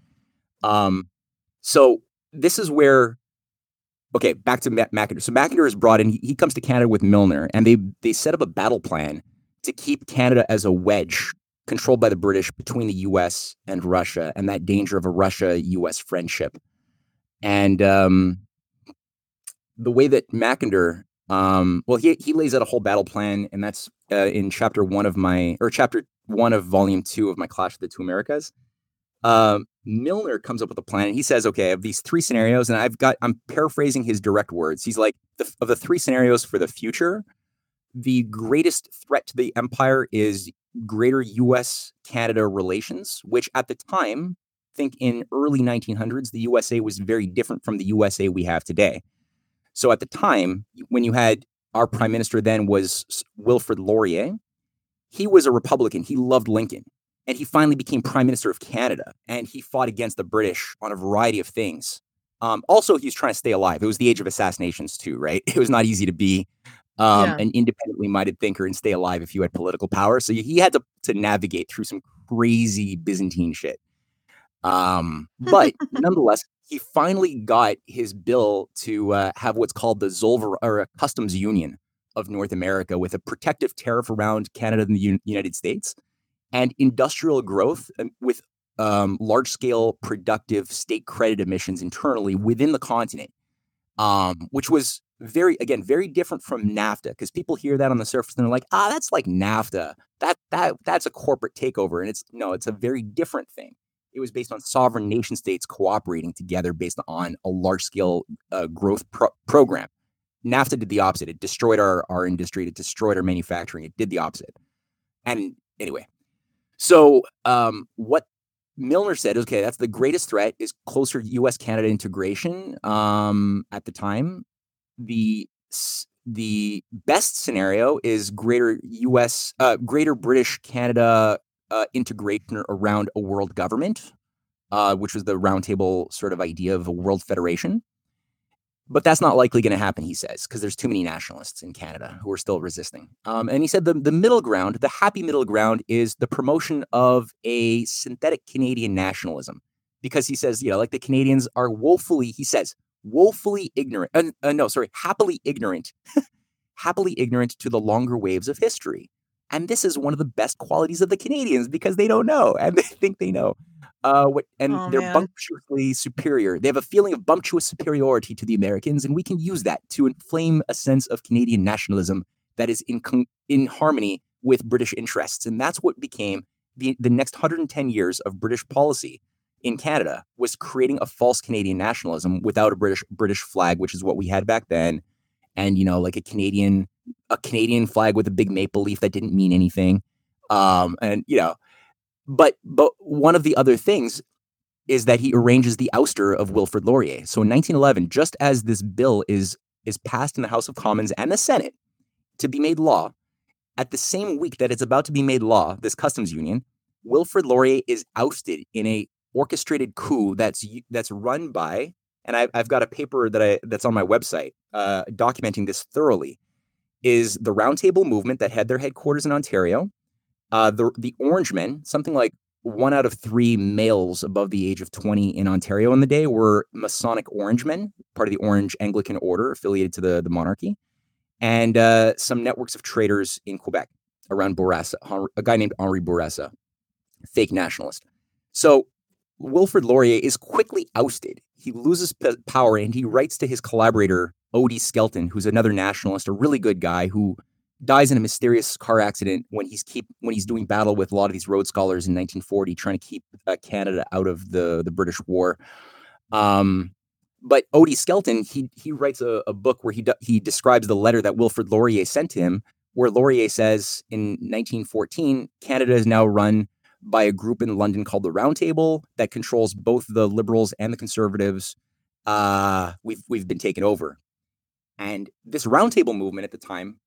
Speaker 2: Um, so this is where okay, back to Mac- Mackinder. So Mackinder is brought in. He, he comes to Canada with Milner, and they they set up a battle plan to keep Canada as a wedge controlled by the British between the U.S. and Russia, and that danger of a Russia-U.S. friendship. And um, the way that Mackinder, um, well, he he lays out a whole battle plan, and that's uh, in chapter one of my or chapter one of volume two of my Clash of the Two Americas. Um, Milner comes up with a plan. He says, "Okay, of these three scenarios, and I've got I'm paraphrasing his direct words. He's like, the, of the three scenarios for the future, the greatest threat to the empire is greater U.S. Canada relations, which at the time, I think in early 1900s, the USA was very different from the USA we have today. So at the time, when you had our prime minister then was Wilfrid Laurier, he was a Republican. He loved Lincoln. And he finally became prime minister of Canada. And he fought against the British on a variety of things. Um, also, he was trying to stay alive. It was the age of assassinations, too, right? It was not easy to be um, yeah. an independently minded thinker and stay alive if you had political power. So he had to, to navigate through some crazy Byzantine shit. Um, but nonetheless, he finally got his bill to uh, have what's called the Zollverein or a customs union of North America with a protective tariff around Canada and the U- United States and industrial growth with um, large scale productive state credit emissions internally within the continent, um, which was very, again, very different from NAFTA because people hear that on the surface and they're like, ah, that's like NAFTA. That, that, that's a corporate takeover. And it's no, it's a very different thing. It was based on sovereign nation states cooperating together based on a large scale uh, growth pro- program. NAFTA did the opposite. It destroyed our, our industry. It destroyed our manufacturing. It did the opposite. And anyway, so um, what Milner said, okay, that's the greatest threat is closer U.S. Canada integration um, at the time. The the best scenario is greater U.S. Uh, greater British Canada uh, integration around a world government, uh, which was the roundtable sort of idea of a world federation. But that's not likely going to happen, he says, because there's too many nationalists in Canada who are still resisting. Um, and he said the, the middle ground, the happy middle ground, is the promotion of a synthetic Canadian nationalism. Because he says, you know, like the Canadians are woefully, he says, woefully ignorant. Uh, uh, no, sorry, happily ignorant, happily ignorant to the longer waves of history. And this is one of the best qualities of the Canadians because they don't know and they think they know. Uh, what, and oh, they're man. bumptiously superior. They have a feeling of bumptious superiority to the Americans, and we can use that to inflame a sense of Canadian nationalism that is in con- in harmony with British interests. And that's what became the, the next 110 years of British policy in Canada was creating a false Canadian nationalism without a British British flag, which is what we had back then, and you know, like a Canadian a Canadian flag with a big maple leaf that didn't mean anything. Um, and you know, but but one of the other things is that he arranges the ouster of Wilfrid Laurier. So in 1911, just as this bill is is passed in the House of Commons and the Senate to be made law, at the same week that it's about to be made law, this customs union, Wilfrid Laurier is ousted in a orchestrated coup that's that's run by, and I, I've got a paper that I that's on my website uh, documenting this thoroughly. Is the Roundtable movement that had their headquarters in Ontario, uh, the the Orangemen, something like one out of three males above the age of 20 in Ontario in the day were Masonic Orangemen, part of the Orange Anglican Order affiliated to the, the monarchy, and uh, some networks of traders in Quebec around Bourassa, a guy named Henri Bourassa, fake nationalist. So Wilfrid Laurier is quickly ousted. He loses p- power and he writes to his collaborator, O.D. Skelton, who's another nationalist, a really good guy who dies in a mysterious car accident when he's keep when he's doing battle with a lot of these Rhodes Scholars in 1940, trying to keep uh, Canada out of the the British War. Um, but O.D. Skelton, he he writes a, a book where he he describes the letter that Wilfrid Laurier sent him, where Laurier says in 1914, Canada is now run by a group in London called the Roundtable that controls both the Liberals and the Conservatives. Uh, we've we've been taken over, and this Roundtable movement at the time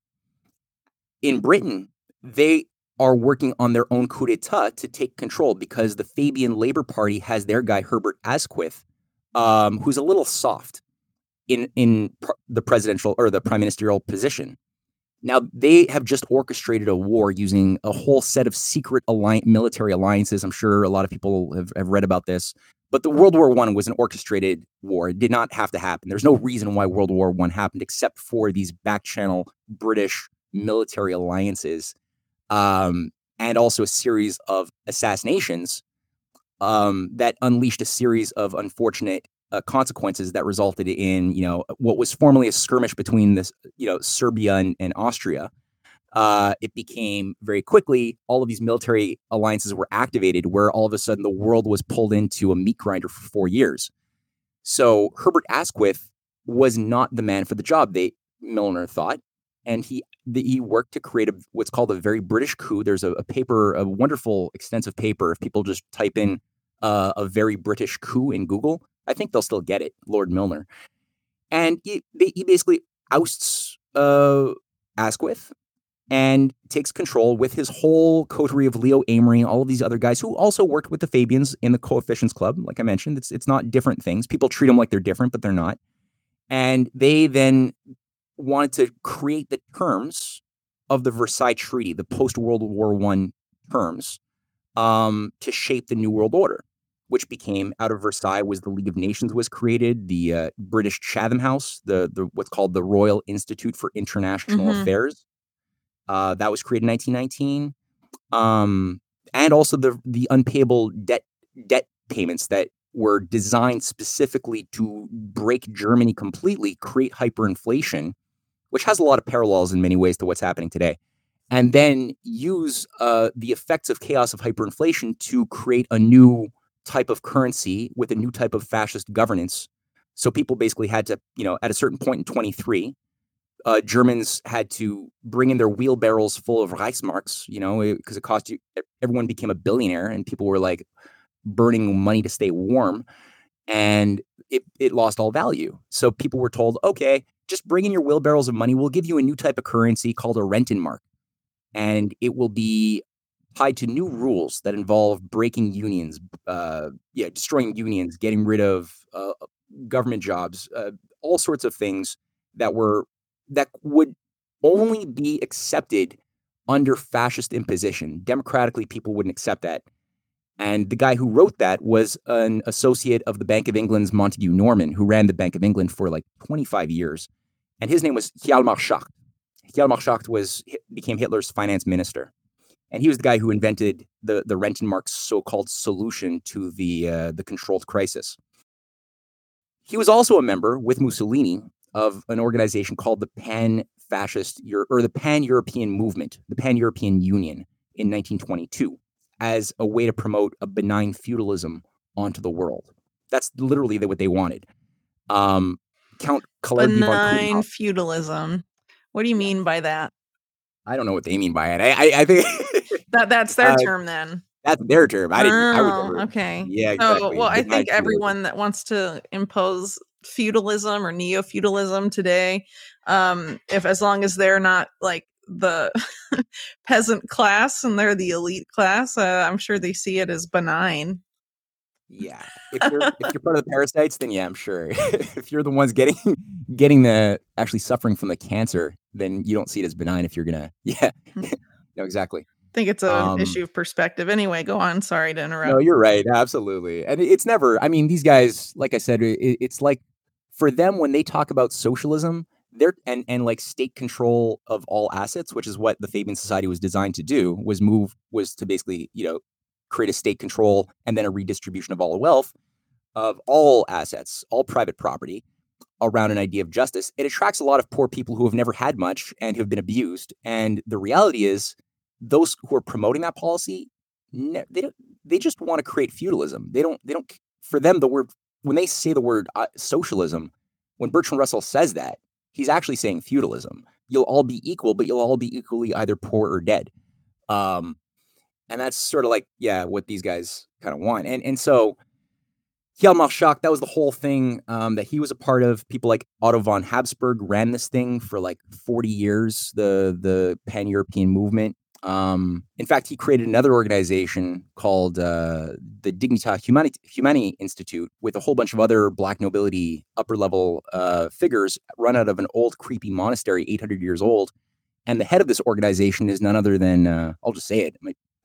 Speaker 2: in Britain, they are working on their own coup d'etat to take control because the Fabian Labour Party has their guy Herbert Asquith, um, who's a little soft in in pr- the presidential or the prime ministerial position. Now they have just orchestrated a war using a whole set of secret military alliances. I'm sure a lot of people have, have read about this. But the World War One was an orchestrated war. It did not have to happen. There's no reason why World War One happened except for these back channel British military alliances, um, and also a series of assassinations um, that unleashed a series of unfortunate uh, consequences that resulted in you know what was formerly a skirmish between this you know Serbia and, and Austria. Uh, it became very quickly all of these military alliances were activated, where all of a sudden the world was pulled into a meat grinder for four years. So Herbert Asquith was not the man for the job. They Milner thought, and he the, he worked to create a, what's called a very British coup. There's a, a paper, a wonderful, extensive paper. If people just type in uh, a very British coup in Google, I think they'll still get it. Lord Milner, and he, he basically ousts uh, Asquith and takes control with his whole coterie of Leo Amery, all of these other guys who also worked with the Fabians in the Coefficients Club. Like I mentioned, it's it's not different things. People treat them like they're different, but they're not. And they then wanted to create the terms of the Versailles Treaty, the post World War One terms, um, to shape the New World Order, which became out of Versailles was the League of Nations was created, the uh, British Chatham House, the the what's called the Royal Institute for International mm-hmm. Affairs, uh, that was created in 1919, um, and also the the unpayable debt debt payments that were designed specifically to break Germany completely, create hyperinflation, which has a lot of parallels in many ways to what's happening today, and then use uh, the effects of chaos of hyperinflation to create a new type of currency with a new type of fascist governance. So people basically had to, you know, at a certain point in 23, uh, Germans had to bring in their wheelbarrows full of Reichsmarks, you know, because it, it cost you, everyone became a billionaire and people were like burning money to stay warm. And it, it lost all value. So people were told, okay, just bring in your wheelbarrows of money. We'll give you a new type of currency called a Rentenmark. And it will be tied to new rules that involve breaking unions, uh, yeah, destroying unions, getting rid of uh, government jobs, uh, all sorts of things that were that would only be accepted under fascist imposition. Democratically, people wouldn't accept that. And the guy who wrote that was an associate of the Bank of England's Montague Norman, who ran the Bank of England for like 25 years. And his name was Hjalmar Schacht. Hjalmar Schacht was became Hitler's finance minister. And he was the guy who invented the, the Rentenmark's so-called solution to the, uh, the controlled crisis. He was also a member with Mussolini of an organization called the Pan Fascist or the Pan European Movement, the Pan European Union in 1922 as a way to promote a benign feudalism onto the world. That's literally what they wanted. Um, Count
Speaker 1: Kalergi benign feudalism. What do you mean by that?
Speaker 2: I don't know what they mean by it. I, I, I think
Speaker 1: that that's their uh, term then.
Speaker 2: That's their term. I didn't. I would
Speaker 1: Oh,
Speaker 2: never.
Speaker 1: okay.
Speaker 2: Yeah, exactly.
Speaker 1: well, I think
Speaker 2: feudalism.
Speaker 1: everyone that wants to impose feudalism or neo-feudalism today, um, if as long as they're not like the peasant class and they're the elite class, uh, I'm sure they see it as benign.
Speaker 2: Yeah. If you're if you're part of the parasites, then yeah, I'm sure. if you're the ones getting getting the actually suffering from the cancer, then you don't see it as benign. If you're gonna, yeah, no, exactly.
Speaker 1: I think it's an
Speaker 2: Um,
Speaker 1: issue of perspective. Anyway, go on. Sorry to interrupt.
Speaker 2: No, you're right. Absolutely. And it's never, I mean, these guys, like I said, it, it's like for them, when they talk about socialism, they're and, and like state control of all assets, which is what the Fabian Society was designed to do, was move, was to basically, you know, create a state control and then a redistribution of all wealth of all assets, all private property around an idea of justice. It attracts a lot of poor people who have never had much and who have been abused. And the reality is, those who are promoting that policy, they don't they just want to create feudalism. They don't they don't for them the word when they say the word uh, socialism, when Bertrand Russell says that, he's actually saying feudalism. You'll all be equal, but you'll all be equally either poor or dead. Um, and that's sort of like yeah, what these guys kind of want. And and so Hjalmar Schacht, that was the whole thing um, that he was a part of. People like Otto von Habsburg ran this thing for like 40 years, the the Pan European movement. Um, in fact, he created another organization called uh, the Dignitas Humani, Humani Institute with a whole bunch of other black nobility upper level uh, figures run out of an old, creepy monastery, 800 years old. And the head of this organization is none other than, uh, I'll just say it,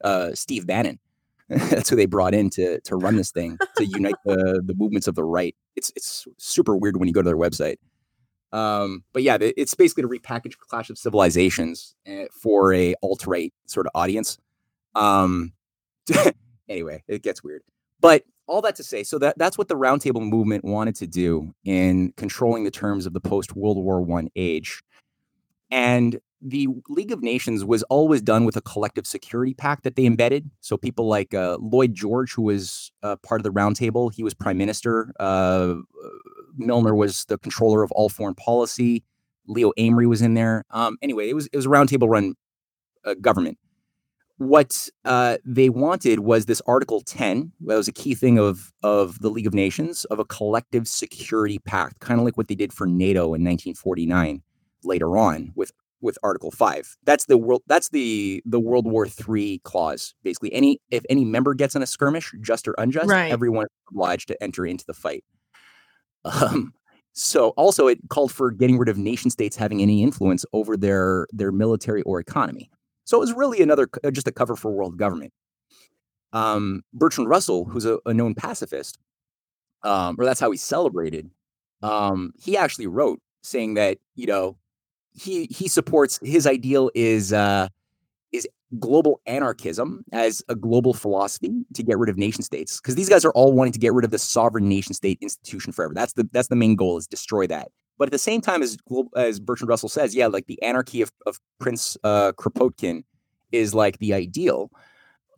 Speaker 2: uh, Steve Bannon. That's who they brought in to to run this thing to unite the the movements of the right. It's it's super weird when you go to their website. Um, but yeah, it's basically to repackage Clash of Civilizations eh, for a alt right sort of audience. Um, anyway, it gets weird. But all that to say, so that that's what the Roundtable movement wanted to do in controlling the terms of the post World War One age, and the League of Nations was always done with a collective security pact that they embedded. So people like uh, Lloyd George, who was uh, part of the roundtable, he was prime minister. Uh, Milner was the controller of all foreign policy. Leo Amery was in there. Um, anyway, it was it was a roundtable run uh, government. What uh, they wanted was this Article 10. That was a key thing of of the League of Nations of a collective security pact, kind of like what they did for NATO in 1949 later on with with Article Five. That's the world. That's the the World War Three clause. Basically, any if any member gets in a skirmish, just or unjust,
Speaker 1: Right.
Speaker 2: everyone is obliged to enter into the fight. Um, so also it called for getting rid of nation states having any influence over their their military or economy. So it was really another just a cover for world government. Um, Bertrand Russell, who's a, a known pacifist, um, or that's how he celebrated. Um, he actually wrote saying that you know he he supports his ideal is uh, is global anarchism as a global philosophy to get rid of nation states because these guys are all wanting to get rid of the sovereign nation state institution forever. That's the that's the main goal is destroy that. But at the same time, as as Bertrand Russell says, yeah, like the anarchy of, of Prince uh, Kropotkin is like the ideal.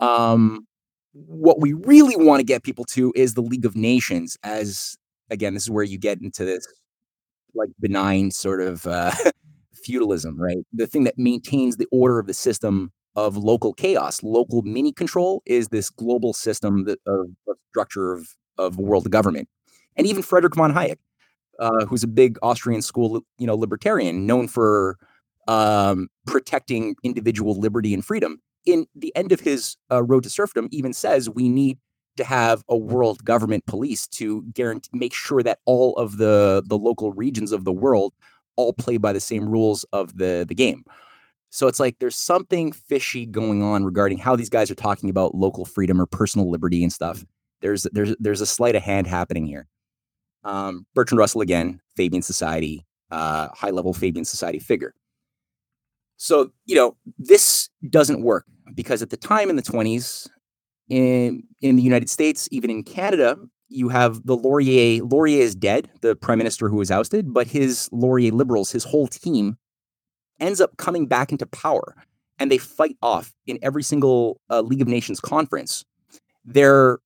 Speaker 2: Um, what we really want to get people to is the League of Nations. As again, this is where you get into this like benign sort of uh, feudalism, right? The thing that maintains the order of the system of local chaos, local mini control is this global system that, of, of structure of, of world government. And even Frederick von Hayek, uh, who's a big Austrian school, you know, libertarian, known for um, protecting individual liberty and freedom. In the end of his uh, Road to Serfdom, even says we need to have a world government police to guarantee make sure that all of the the local regions of the world all play by the same rules of the the game. So it's like there's something fishy going on regarding how these guys are talking about local freedom or personal liberty and stuff. There's there's there's a sleight of hand happening here. Um, Bertrand Russell again, Fabian Society, uh, high level Fabian Society figure. So you know this doesn't work because at the time in the 20s, in in the United States, even in Canada, you have the Laurier. Laurier is dead, the prime minister who was ousted, but his Laurier Liberals, his whole team, ends up coming back into power, and they fight off in every single uh, League of Nations conference. They're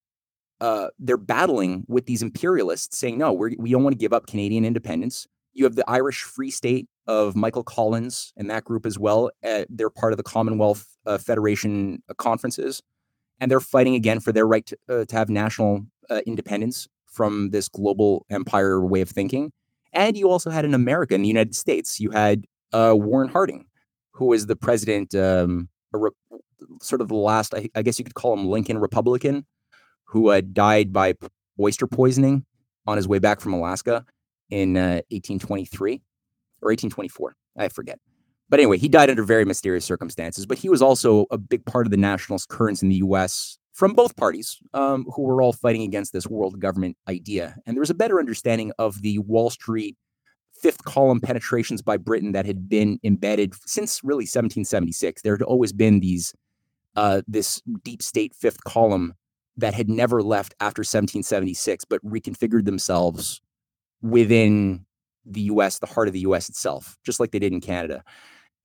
Speaker 2: uh, they're battling with these imperialists, saying, "No, we're, we don't want to give up Canadian independence." You have the Irish Free State of Michael Collins and that group as well. Uh, they're part of the Commonwealth uh, Federation uh, conferences and they're fighting again for their right to, uh, to have national uh, independence from this global empire way of thinking. And you also had in America, in the United States, you had uh, Warren Harding, who was the president, um, re- sort of the last, I, I, guess you could call him Lincoln Republican, who uh, died by oyster poisoning on his way back from Alaska in 1823 uh, or 1824. I forget. But anyway, he died under very mysterious circumstances. But he was also a big part of the nationalist currents in the U.S. from both parties, um, who were all fighting against this world government idea. And there was a better understanding of the Wall Street fifth column penetrations by Britain that had been embedded since really 1776. There had always been these uh, this deep state fifth column that had never left after 1776, but reconfigured themselves within the US, the heart of the US itself, just like they did in Canada.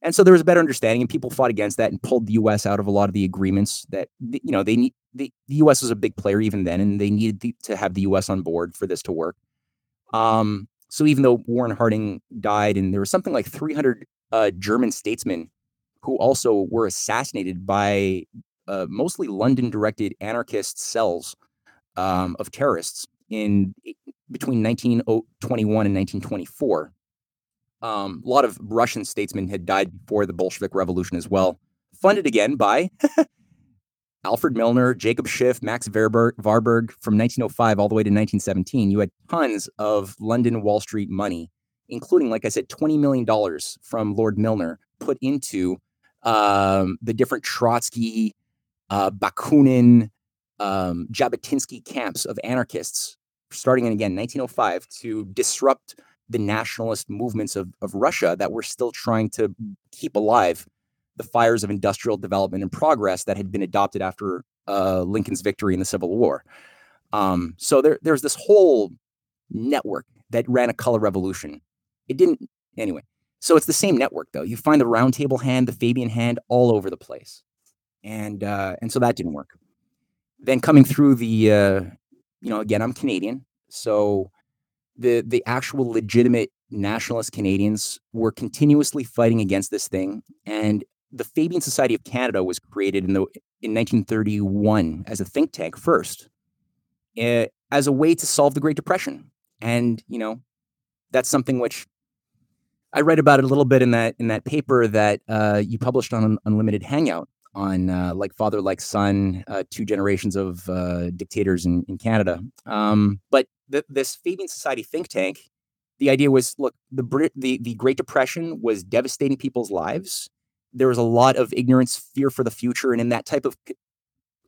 Speaker 2: And so there was a better understanding, and people fought against that and pulled the U.S. out of a lot of the agreements that you know they need. The, the U.S. was a big player even then, and they needed the, to have the U.S. on board for this to work. Um, so even though Warren Harding died, and there was something like 300 uh, German statesmen who also were assassinated by uh, mostly London-directed anarchist cells um, of terrorists in between 1921 and 1924. Um, a lot of Russian statesmen had died before the Bolshevik Revolution as well. Funded again by Alfred Milner, Jacob Schiff, Max Warburg, Warburg from 1905 all the way to 1917. You had tons of London Wall Street money, including, like I said, $20 million from Lord Milner put into um, the different Trotsky, uh, Bakunin, um, Jabotinsky camps of anarchists, starting in again 1905 to disrupt the nationalist movements of, of Russia that were still trying to keep alive the fires of industrial development and progress that had been adopted after uh, Lincoln's victory in the Civil War. Um, so there, there's this whole network that ran a color revolution. It didn't anyway. So it's the same network though. You find the round table hand, the Fabian hand, all over the place, and uh, and so that didn't work. Then coming through the, uh, you know, again, I'm Canadian, so the the actual legitimate nationalist Canadians were continuously fighting against this thing. And the Fabian Society of Canada was created in the in 1931 as a think tank first, uh, as a way to solve the Great Depression. And you know, that's something which I read about it a little bit in that in that paper that uh, you published on Unlimited Hangout on uh, like father like son, uh, two generations of uh, dictators in, in Canada. Um, but the, this Fabian Society think tank, the idea was look, the, Brit- the, the Great Depression was devastating people's lives. There was a lot of ignorance, fear for the future. And in that type of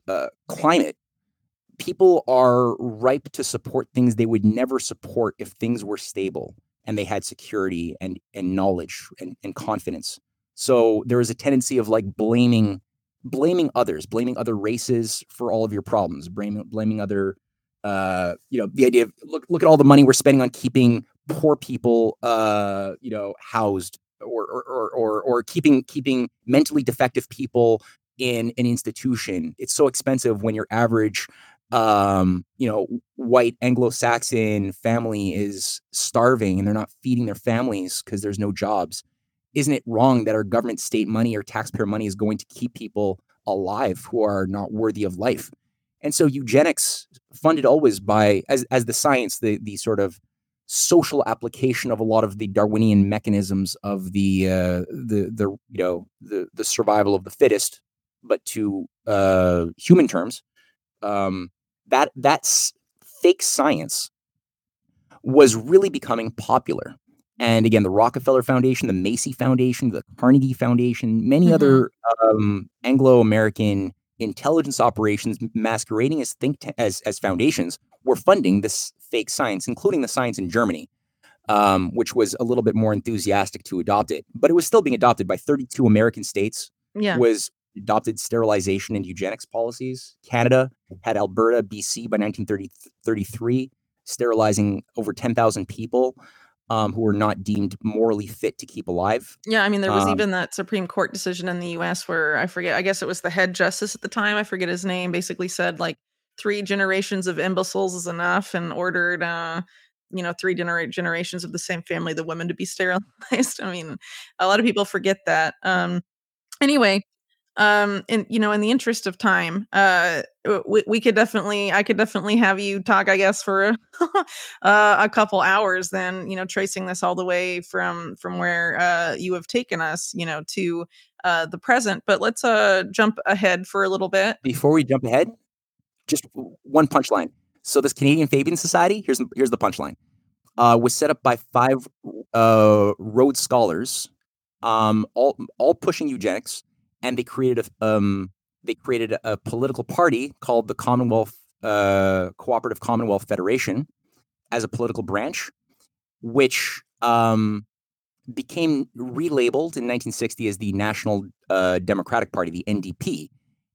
Speaker 2: uh, climate, people are ripe to support things they would never support if things were stable and they had security and, and knowledge and, and confidence. So there is a tendency of like blaming blaming others, blaming other races for all of your problems, blaming blaming other uh, you know, the idea of look look at all the money we're spending on keeping poor people, uh, you know, housed or or or or, keeping keeping mentally defective people in an institution. It's so expensive when your average um, you know, white Anglo-Saxon family is starving and they're not feeding their families because there's no jobs. Isn't it wrong that our government state money or taxpayer money is going to keep people alive who are not worthy of life? And so eugenics, funded always by as as the science, the the sort of social application of a lot of the Darwinian mechanisms of the uh, the the you know the the survival of the fittest, but to uh, human terms, um, that that's fake science was really becoming popular. And again, the Rockefeller Foundation, the Macy Foundation, the Carnegie Foundation, many mm-hmm. other um, Anglo American intelligence operations masquerading as think t- as as foundations were funding this fake science, including the science in Germany, um, which was a little bit more enthusiastic to adopt it. But it was still being adopted by 32 American states.
Speaker 1: Yeah.
Speaker 2: Was adopted sterilization and eugenics policies. Canada had Alberta, BC by 1933, sterilizing over 10,000 people um, who were not deemed morally fit to keep alive.
Speaker 1: Yeah, I mean, there was um, even that Supreme Court decision in the U.S. where I forget, I guess it was the head justice at the time, I forget his name, basically said like three generations of imbeciles is enough, and ordered, uh, you know, three gener- generations of the same family, the women to be sterilized. I mean, a lot of people forget that. Um, anyway, um and you know in the interest of time uh we, we could definitely i could definitely have you talk i guess for uh, a couple hours then you know tracing this all the way from from where uh you have taken us you know to uh the present but let's uh jump ahead for a little bit
Speaker 2: before we jump ahead just one punchline. So this canadian fabian society here's here's the punchline. Uh was set up by five uh rhodes scholars um all all pushing eugenics and they created a um, they created a, political party called the Commonwealth uh, Cooperative Commonwealth Federation as a political branch, which um, became relabeled in 1960 as the National uh, Democratic Party, the NDP,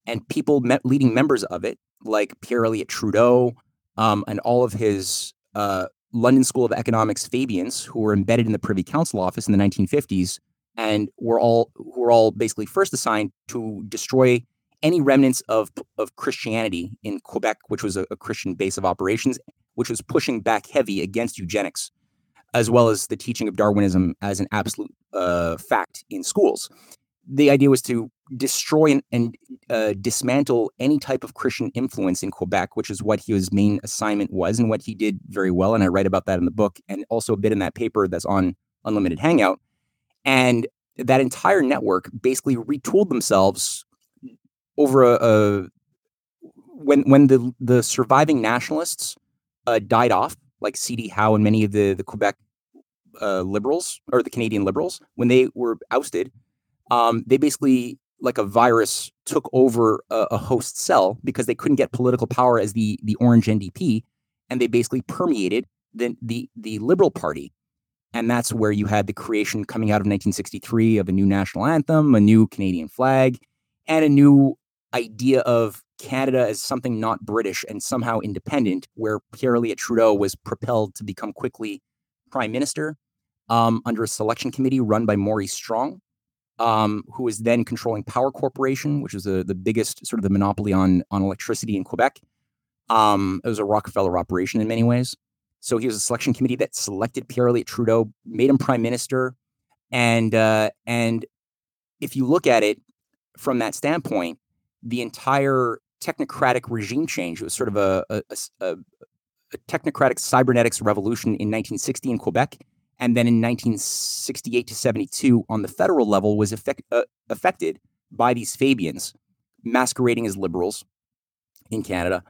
Speaker 2: and people leading members of it, like Pierre Elliott Trudeau um, and all of his uh, London School of Economics Fabians, who were embedded in the Privy Council office in the 1950s, and were all who were all basically first assigned to destroy any remnants of of Christianity in Quebec, which was a, a Christian base of operations, which was pushing back heavy against eugenics, as well as the teaching of Darwinism as an absolute uh, fact in schools. The idea was to destroy and, and uh, dismantle any type of Christian influence in Quebec, which is what his main assignment was and what he did very well. And I write about that in the book and also a bit in that paper that's on Unlimited Hangout. And that entire network basically retooled themselves over a, a when when the the surviving nationalists uh, died off, like C.D. Howe and many of the the Quebec uh, liberals or the Canadian liberals, when they were ousted, um, they basically like a virus took over a, a, host cell because they couldn't get political power as the the Orange NDP, and they basically permeated the the the Liberal Party. And that's where you had the creation coming out of 1963 of a new national anthem, a new Canadian flag, and a new idea of Canada as something not British and somehow independent, where Pierre Elliott Trudeau was propelled to become quickly prime minister um, under a selection committee run by Maurice Strong, um, who was then controlling Power Corporation, which was a, the biggest sort of the monopoly on, on electricity in Quebec. Um, it was a Rockefeller operation in many ways. So he was a selection committee that selected Pierre Elliott Trudeau, made him prime minister, and uh, and if you look at it from that standpoint, the entire technocratic regime change it was sort of a, a, a, a technocratic cybernetics revolution in 1960 in Quebec, and then in 1968 to 72 on the federal level was effect, uh, affected by these Fabians masquerading as liberals in Canada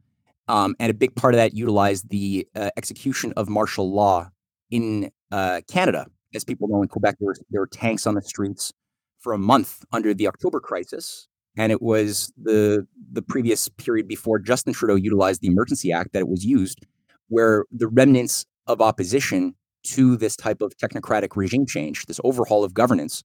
Speaker 2: um, and a big part of that utilized the uh, execution of martial law in uh, Canada. As people know, in Quebec, there were, there were tanks on the streets for a month under the October crisis. And it was the the previous period before Justin Trudeau utilized the Emergency Act that it was used, where the remnants of opposition to this type of technocratic regime change, this overhaul of governance,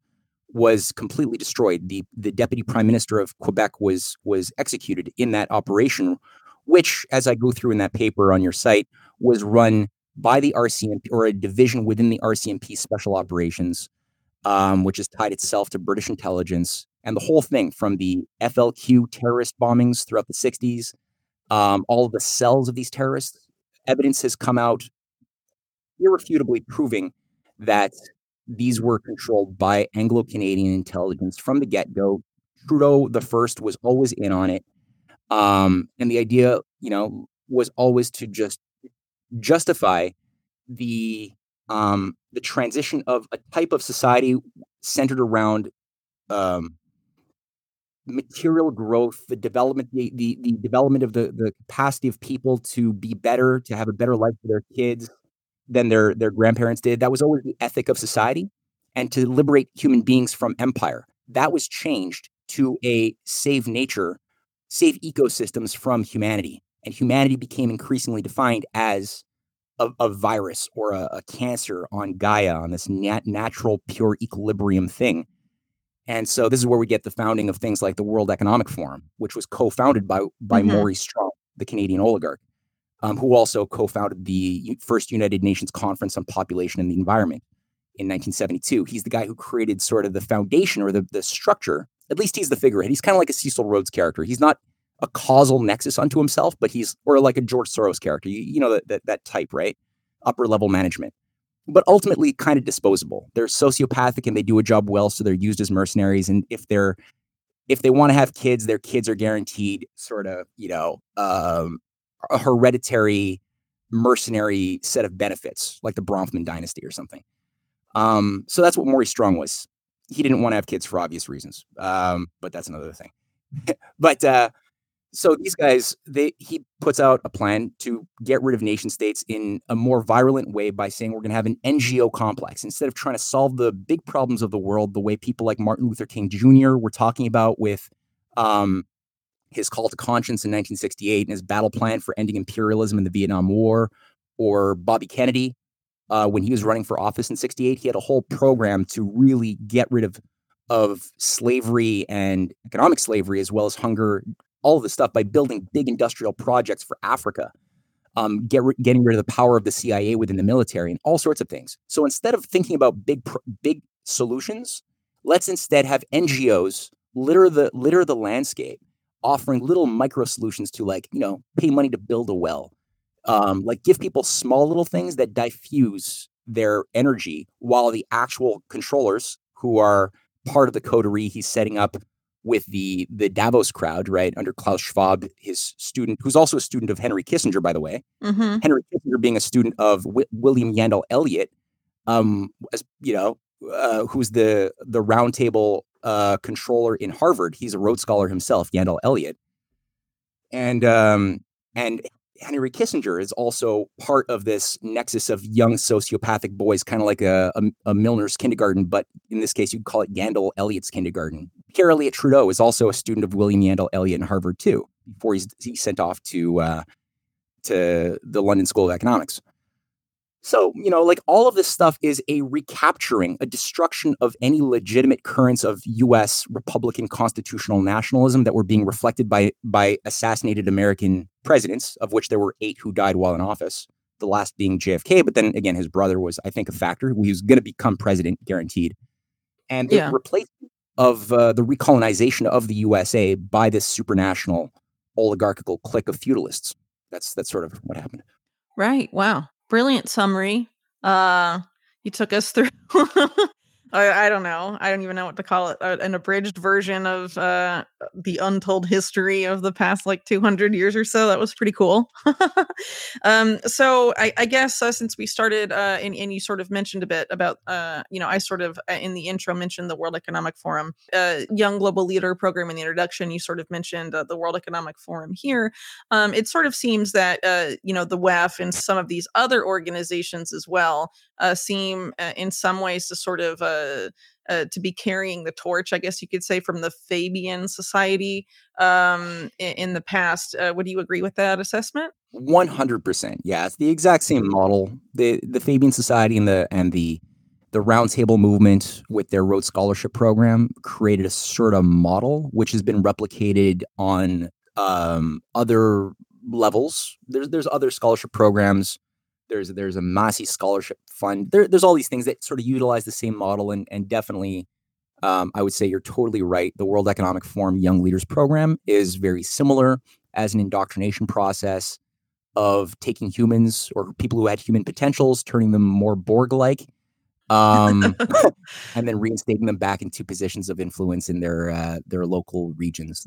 Speaker 2: was completely destroyed. The the deputy prime minister of Quebec was was executed in that operation, which, as I go through in that paper on your site, was run by the RCMP or a division within the RCMP Special Operations, um, which has tied itself to British intelligence and the whole thing from the FLQ terrorist bombings throughout the 60s, um, all the cells of these terrorists. Evidence has come out irrefutably proving that these were controlled by Anglo Canadian intelligence from the get go. Trudeau the first was always in on it. Um, and the idea, you know, was always to just justify the um, the transition of a type of society centered around um, material growth, the development, the, the, the development of the, the capacity of people to be better, to have a better life for their kids than their, their grandparents did. That was always the ethic of society and to liberate human beings from empire. That was changed to a save nature save ecosystems from humanity. And humanity became increasingly defined as a, a virus or a, a, cancer on Gaia, on this nat- natural, pure equilibrium thing. And so this is where we get the founding of things like the World Economic Forum, which was co-founded by by mm-hmm. Maurice Strong, the Canadian oligarch, um, who also co-founded the first United Nations Conference on Population and the Environment in 1972. He's the guy who created sort of the foundation or the, the structure at least he's the figurehead. He's kind of like a Cecil Rhodes character. He's not a causal nexus unto himself, but he's or like a George Soros character. You, you know that, that that type, right? Upper level management, but ultimately kind of disposable. They're sociopathic and they do a job well, so they're used as mercenaries. And if they're if they want to have kids, their kids are guaranteed sort of, you know, um, a hereditary mercenary set of benefits, like the Bronfman dynasty or something. Um, so that's what Maurice Strong was. He didn't want to have kids for obvious reasons, um, but that's another thing. but uh, so these guys, they he puts out a plan to get rid of nation states in a more virulent way by saying we're going to have an NGO complex instead of trying to solve the big problems of the world the way people like Martin Luther King Jr. were talking about with um, his call to conscience in 1968 and his battle plan for ending imperialism in the Vietnam War, or Bobby Kennedy uh, when he was running for office in 68 he had a whole program to really get rid of of slavery and economic slavery as well as hunger all of this stuff by building big industrial projects for Africa, um, get, getting rid of the power of the CIA within the military, and all sorts of things. So instead of thinking about big big solutions, let's instead have NGOs litter the litter the landscape, offering little micro solutions to like you know pay money to build a well, um, like give people small little things that diffuse their energy, while the actual controllers who are part of the coterie he's setting up with the the Davos crowd, right, under Klaus Schwab, his student, who's also a student of Henry Kissinger, by the way. Mm-hmm. Henry Kissinger being a student of w- William Yandell Elliott, um, as you know, uh, who's the the roundtable uh, controller in Harvard. He's a Rhodes Scholar himself, Yandell Elliott, and um, and Henry Kissinger is also part of this nexus of young sociopathic boys, kind of like a, a, a, Milner's kindergarten, but in this case, you'd call it Yandell Elliott's kindergarten. Pierre Elliott Trudeau is also a student of William Yandell Elliott in Harvard too, before he's, he's sent off to uh, to the London School of Economics. So, you know, like all of this stuff is a recapturing, a destruction of any legitimate currents of US Republican constitutional nationalism that were being reflected by by assassinated American presidents, of which there were eight who died while in office, the last being JFK, but then again his brother was I think a factor. He was going to become president guaranteed. And the yeah. replacement of uh, the recolonization of the USA by this supranational oligarchical clique of feudalists. That's that's sort of what happened.
Speaker 1: Right. Wow brilliant summary. Uh, you took us through I, I don't know. I don't even know what to call it. Uh, an abridged version of uh, the untold history of the past like 200 years or so. That was pretty cool. um, so I, I guess uh, since we started, uh, and, and, you sort of mentioned a bit about, uh, you know, I sort of uh, in the intro mentioned the World Economic Forum, Young Global Leader program in the introduction. You sort of mentioned the World Economic Forum here. Um, it sort of seems that, you know, the WEF and some of these other organizations as well seem in some ways to sort of uh, uh, to be carrying the torch, I guess you could say, from the Fabian Society um, in, in, the past. Uh, would you agree with that assessment?
Speaker 2: One hundred percent. Yeah, it's the exact same model. the The Fabian Society and the and the the Roundtable movement with their Rhodes Scholarship Program created a sort of model which has been replicated on um, other levels. There's there's other scholarship programs there's there's a Massey scholarship fund. There, there's all these things that sort of utilize the same model, and and definitely, um, I would say you're totally right. The World Economic Forum Young Leaders Program is very similar as an indoctrination process of taking humans or people who had human potentials, turning them more Borg-like, um, and then reinstating them back into positions of influence in their uh, their local regions.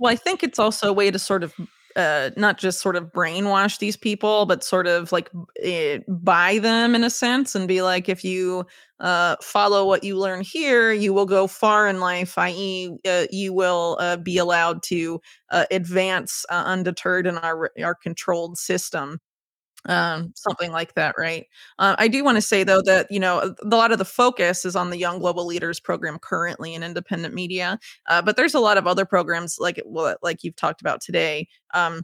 Speaker 1: Well, I think it's also a way to sort of uh, not just sort of brainwash these people, but sort of like uh, buy them in a sense and be like, if you uh, follow what you learn here, you will go far in life, i.e., uh, you will uh, be allowed to uh, advance undeterred in our, our controlled system um something like that right? Uh, i do want to say though that you know a lot of the focus is on the young global leaders program currently in independent media uh, but there's a lot of other programs like like you've talked about today um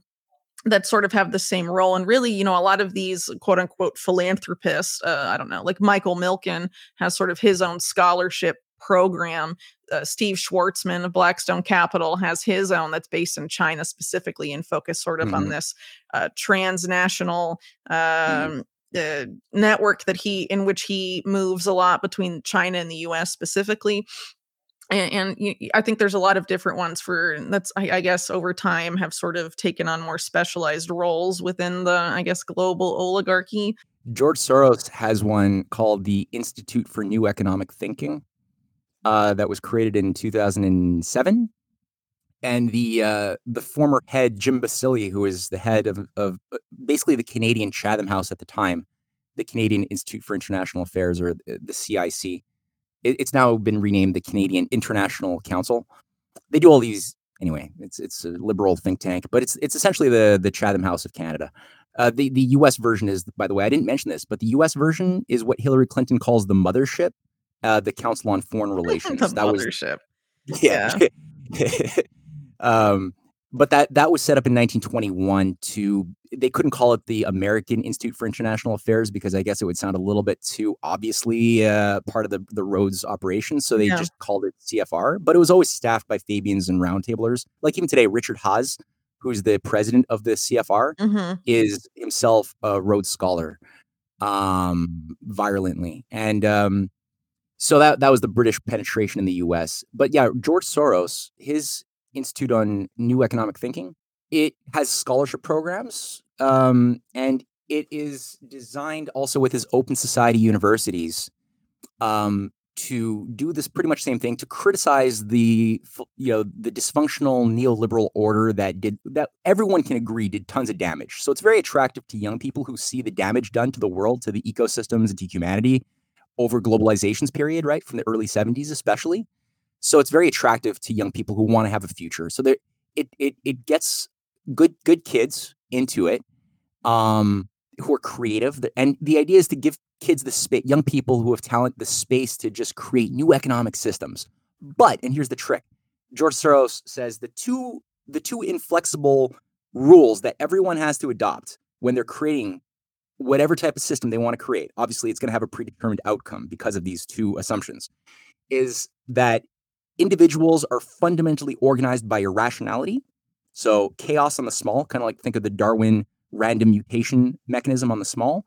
Speaker 1: that sort of have the same role and really you know a lot of these quote unquote philanthropists uh, i don't know like michael milken has sort of his own scholarship program. Uh, Steve Schwarzman of Blackstone Capital has his own that's based in China specifically and focused sort of mm-hmm. on this uh, transnational mm-hmm. um, mm-hmm. uh, network that he in which he moves a lot between China and the U.S. specifically. And, and you, I think there's a lot of different ones for that's I, I guess over time have sort of taken on more specialized roles within the I guess global oligarchy.
Speaker 2: George Soros has one called the Institute for New Economic Thinking, uh, that was created in 2007. and the uh, the former head Jim Balsillie, who was the head of, of uh, basically the Canadian Chatham House at the time, the Canadian Institute for International Affairs, or the CIC. It, it's now been renamed the Canadian International Council. They do all these anyway. It's it's a liberal think tank, but it's it's essentially the the Chatham House of Canada. Uh, the the U.S. version is, by the way, I didn't mention this, but the U.S. version is what Hillary Clinton calls the mothership, uh, the Council on Foreign Relations.
Speaker 1: that mothership.
Speaker 2: Was, yeah. yeah. um, but that that was set up in 1921 to they couldn't call it the American Institute for International Affairs because I guess it would sound a little bit too obviously uh, part of the the Rhodes operation, so they yeah. just called it CFR. But it was always staffed by Fabians and roundtablers. Like even today, Richard Haass, who's the president of the CFR, mm-hmm. is himself a Rhodes scholar, um, virulently, and um, so that that was the British penetration in the U.S. But yeah, George Soros, his Institute on New Economic Thinking. It has scholarship programs, um, and it is designed also with his open society universities um, to do this pretty much same thing to criticize the you know the dysfunctional neoliberal order that did that everyone can agree did tons of damage. So it's very attractive to young people who see the damage done to the world, to the ecosystems, and to humanity over globalization's period, right from the early 70s especially. So it's very attractive to young people who want to have a future. So there, it it it gets good good kids into it, um, who are creative. And the idea is to give kids the space, young people who have talent, the space to just create new economic systems. But and here's the trick: George Soros says the two the two inflexible rules that everyone has to adopt when they're creating whatever type of system they want to create. Obviously, it's going to have a predetermined outcome because of these two assumptions. Is that individuals are fundamentally organized by irrationality. So chaos on the small, kind of like think of the Darwin random mutation mechanism on the small.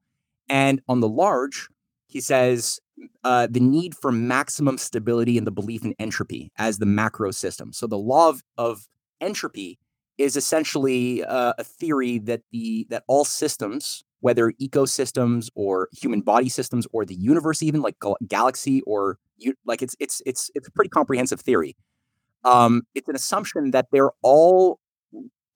Speaker 2: And on the large, he says uh, the need for maximum stability and the belief in entropy as the macro system. So the law of, of entropy is essentially uh, a theory that the that all systems, whether ecosystems or human body systems or the universe, even like gal- galaxy or you, like it's it's it's it's a pretty comprehensive theory. Um, it's an assumption that they're all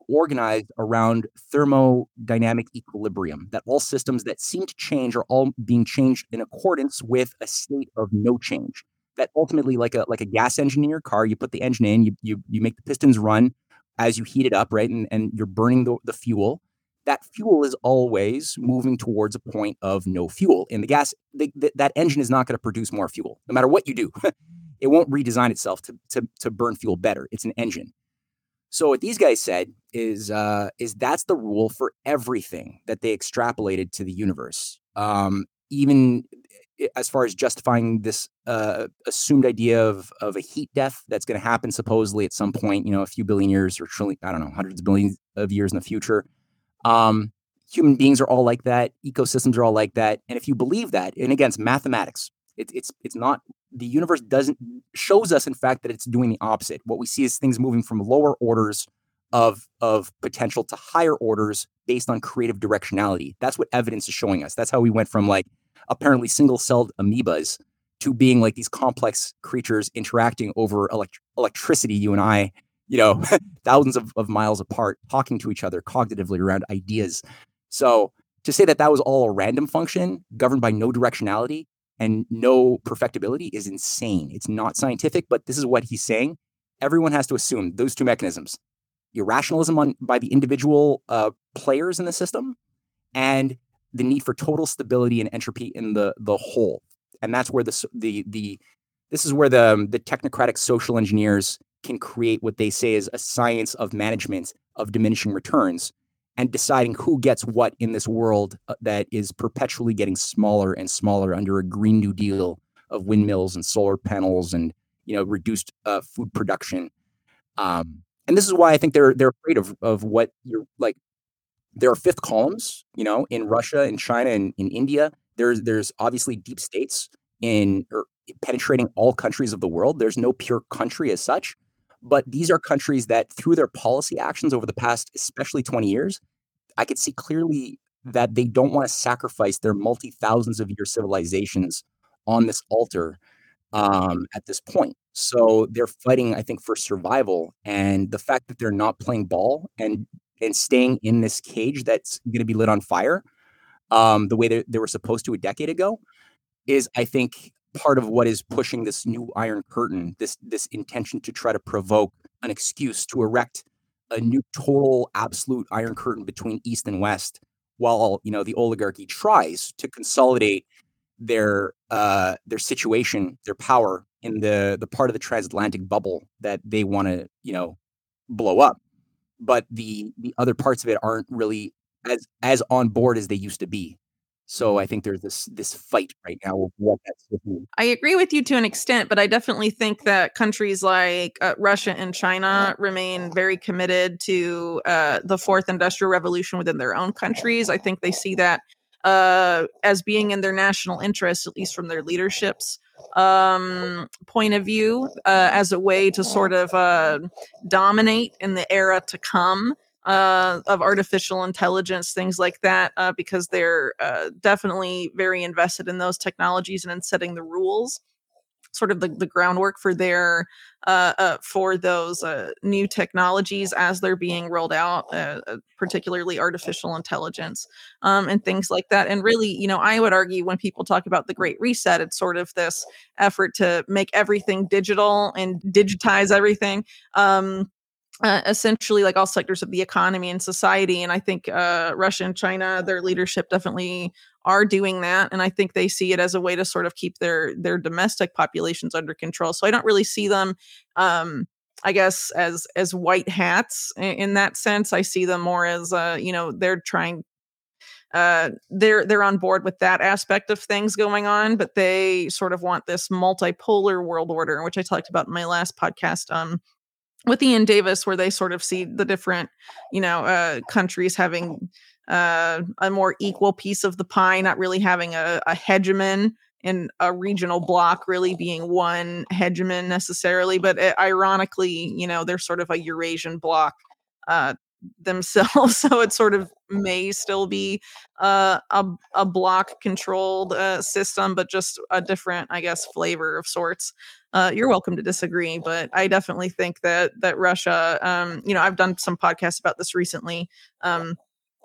Speaker 2: organized around thermodynamic equilibrium. That all systems that seem to change are all being changed in accordance with a state of no change. That ultimately, like a like a gas engine in your car, you put the engine in, you you you make the pistons run as you heat it up, right, and and you're burning the, the fuel that fuel is always moving towards a point of no fuel. In the gas, the, the, that engine is not going to produce more fuel, no matter what you do. it won't redesign itself to, to, to burn fuel better. It's an engine. So what these guys said is uh, is that's the rule for everything that they extrapolated to the universe. Um, even as far as justifying this uh, assumed idea of of a heat death that's going to happen supposedly at some point, you know, a few billion years or trillion, I don't know, hundreds of billions of years in the future. Um, human beings are all like that. Ecosystems are all like that. And if you believe that, and again, it's mathematics. It, it's it's not the universe doesn't shows us in fact that it's doing the opposite. What we see is things moving from lower orders of of potential to higher orders based on creative directionality. That's what evidence is showing us. That's how we went from like apparently single-celled amoebas to being like these complex creatures interacting over elect- electricity. You and I you know, thousands of, of miles apart, talking to each other cognitively around ideas. So to say that that was all a random function governed by no directionality and no perfectibility is insane. It's not scientific, but this is what he's saying. Everyone has to assume those two mechanisms irrationalism on, by the individual uh, players in the system and the need for total stability and entropy in the, the whole. And that's where the, the, the this is where the, um, the technocratic social engineers can create what they say is a science of management of diminishing returns and deciding who gets what in this world uh, that is perpetually getting smaller and smaller under a green new deal of windmills and solar panels and you know reduced uh, food production. Um, and this is why i think they're they're afraid of of what you're like there are fifth columns you know in russia in china and in india. There's there's obviously deep states in er, penetrating all countries of the world. There's no pure country as such but these are countries that, through their policy actions over the past, especially 20 years, I could see clearly that they don't want to sacrifice their multi thousands of year civilizations on this altar um, at this point. So they're fighting, I think, for survival. And the fact that they're not playing ball and and staying in this cage that's going to be lit on fire, um, the way they, they were supposed to a decade ago, is I think part of what is pushing this new Iron Curtain, this this intention to try to provoke an excuse to erect a new total absolute Iron Curtain between East and West, while you know the oligarchy tries to consolidate their uh, their situation, their power in the the part of the transatlantic bubble that they want to you know blow up. But the the other parts of it aren't really as as on board as they used to be. So I think there's this this fight right now of what that's
Speaker 1: I agree with you to an extent, but I definitely think that countries like uh, Russia and China remain very committed to uh, the fourth industrial revolution within their own countries. I think they see that uh, as being in their national interest, at least from their leadership's um, point of view, uh, as a way to sort of uh, dominate in the era to come uh, of artificial intelligence, things like that, uh, because they're uh, definitely very invested in those technologies and in setting the rules, sort of the, the groundwork for their uh, uh, for those uh, new technologies as they're being rolled out, particularly artificial intelligence um, and things like that. And really, you know, I would argue when people talk about the Great Reset, it's sort of this effort to make everything digital and digitize everything. Um, uh, essentially like all sectors of the economy and society and i think uh, russia and china their leadership definitely are doing that and i think they see it as a way to sort of keep their their domestic populations under control so i don't really see them um i guess as as white hats in, that sense i see them more as uh you know they're trying uh, they're they're on board with that aspect of things going on, but they sort of want this multipolar world order, which I talked about in my last podcast. Um, with Ian Davis, where they sort of see the different, you know, uh, countries having uh, a more equal piece of the pie, not really having a, a hegemon and a regional block really being one hegemon necessarily, but uh, ironically, you know, they're sort of a Eurasian bloc uh, themselves, so it sort of may still be uh, a a block controlled uh, system, but just a different, I guess, flavor of sorts. Uh, you're welcome to disagree, but I definitely think that that Russia, um, you know, I've done some podcasts about this recently. Um,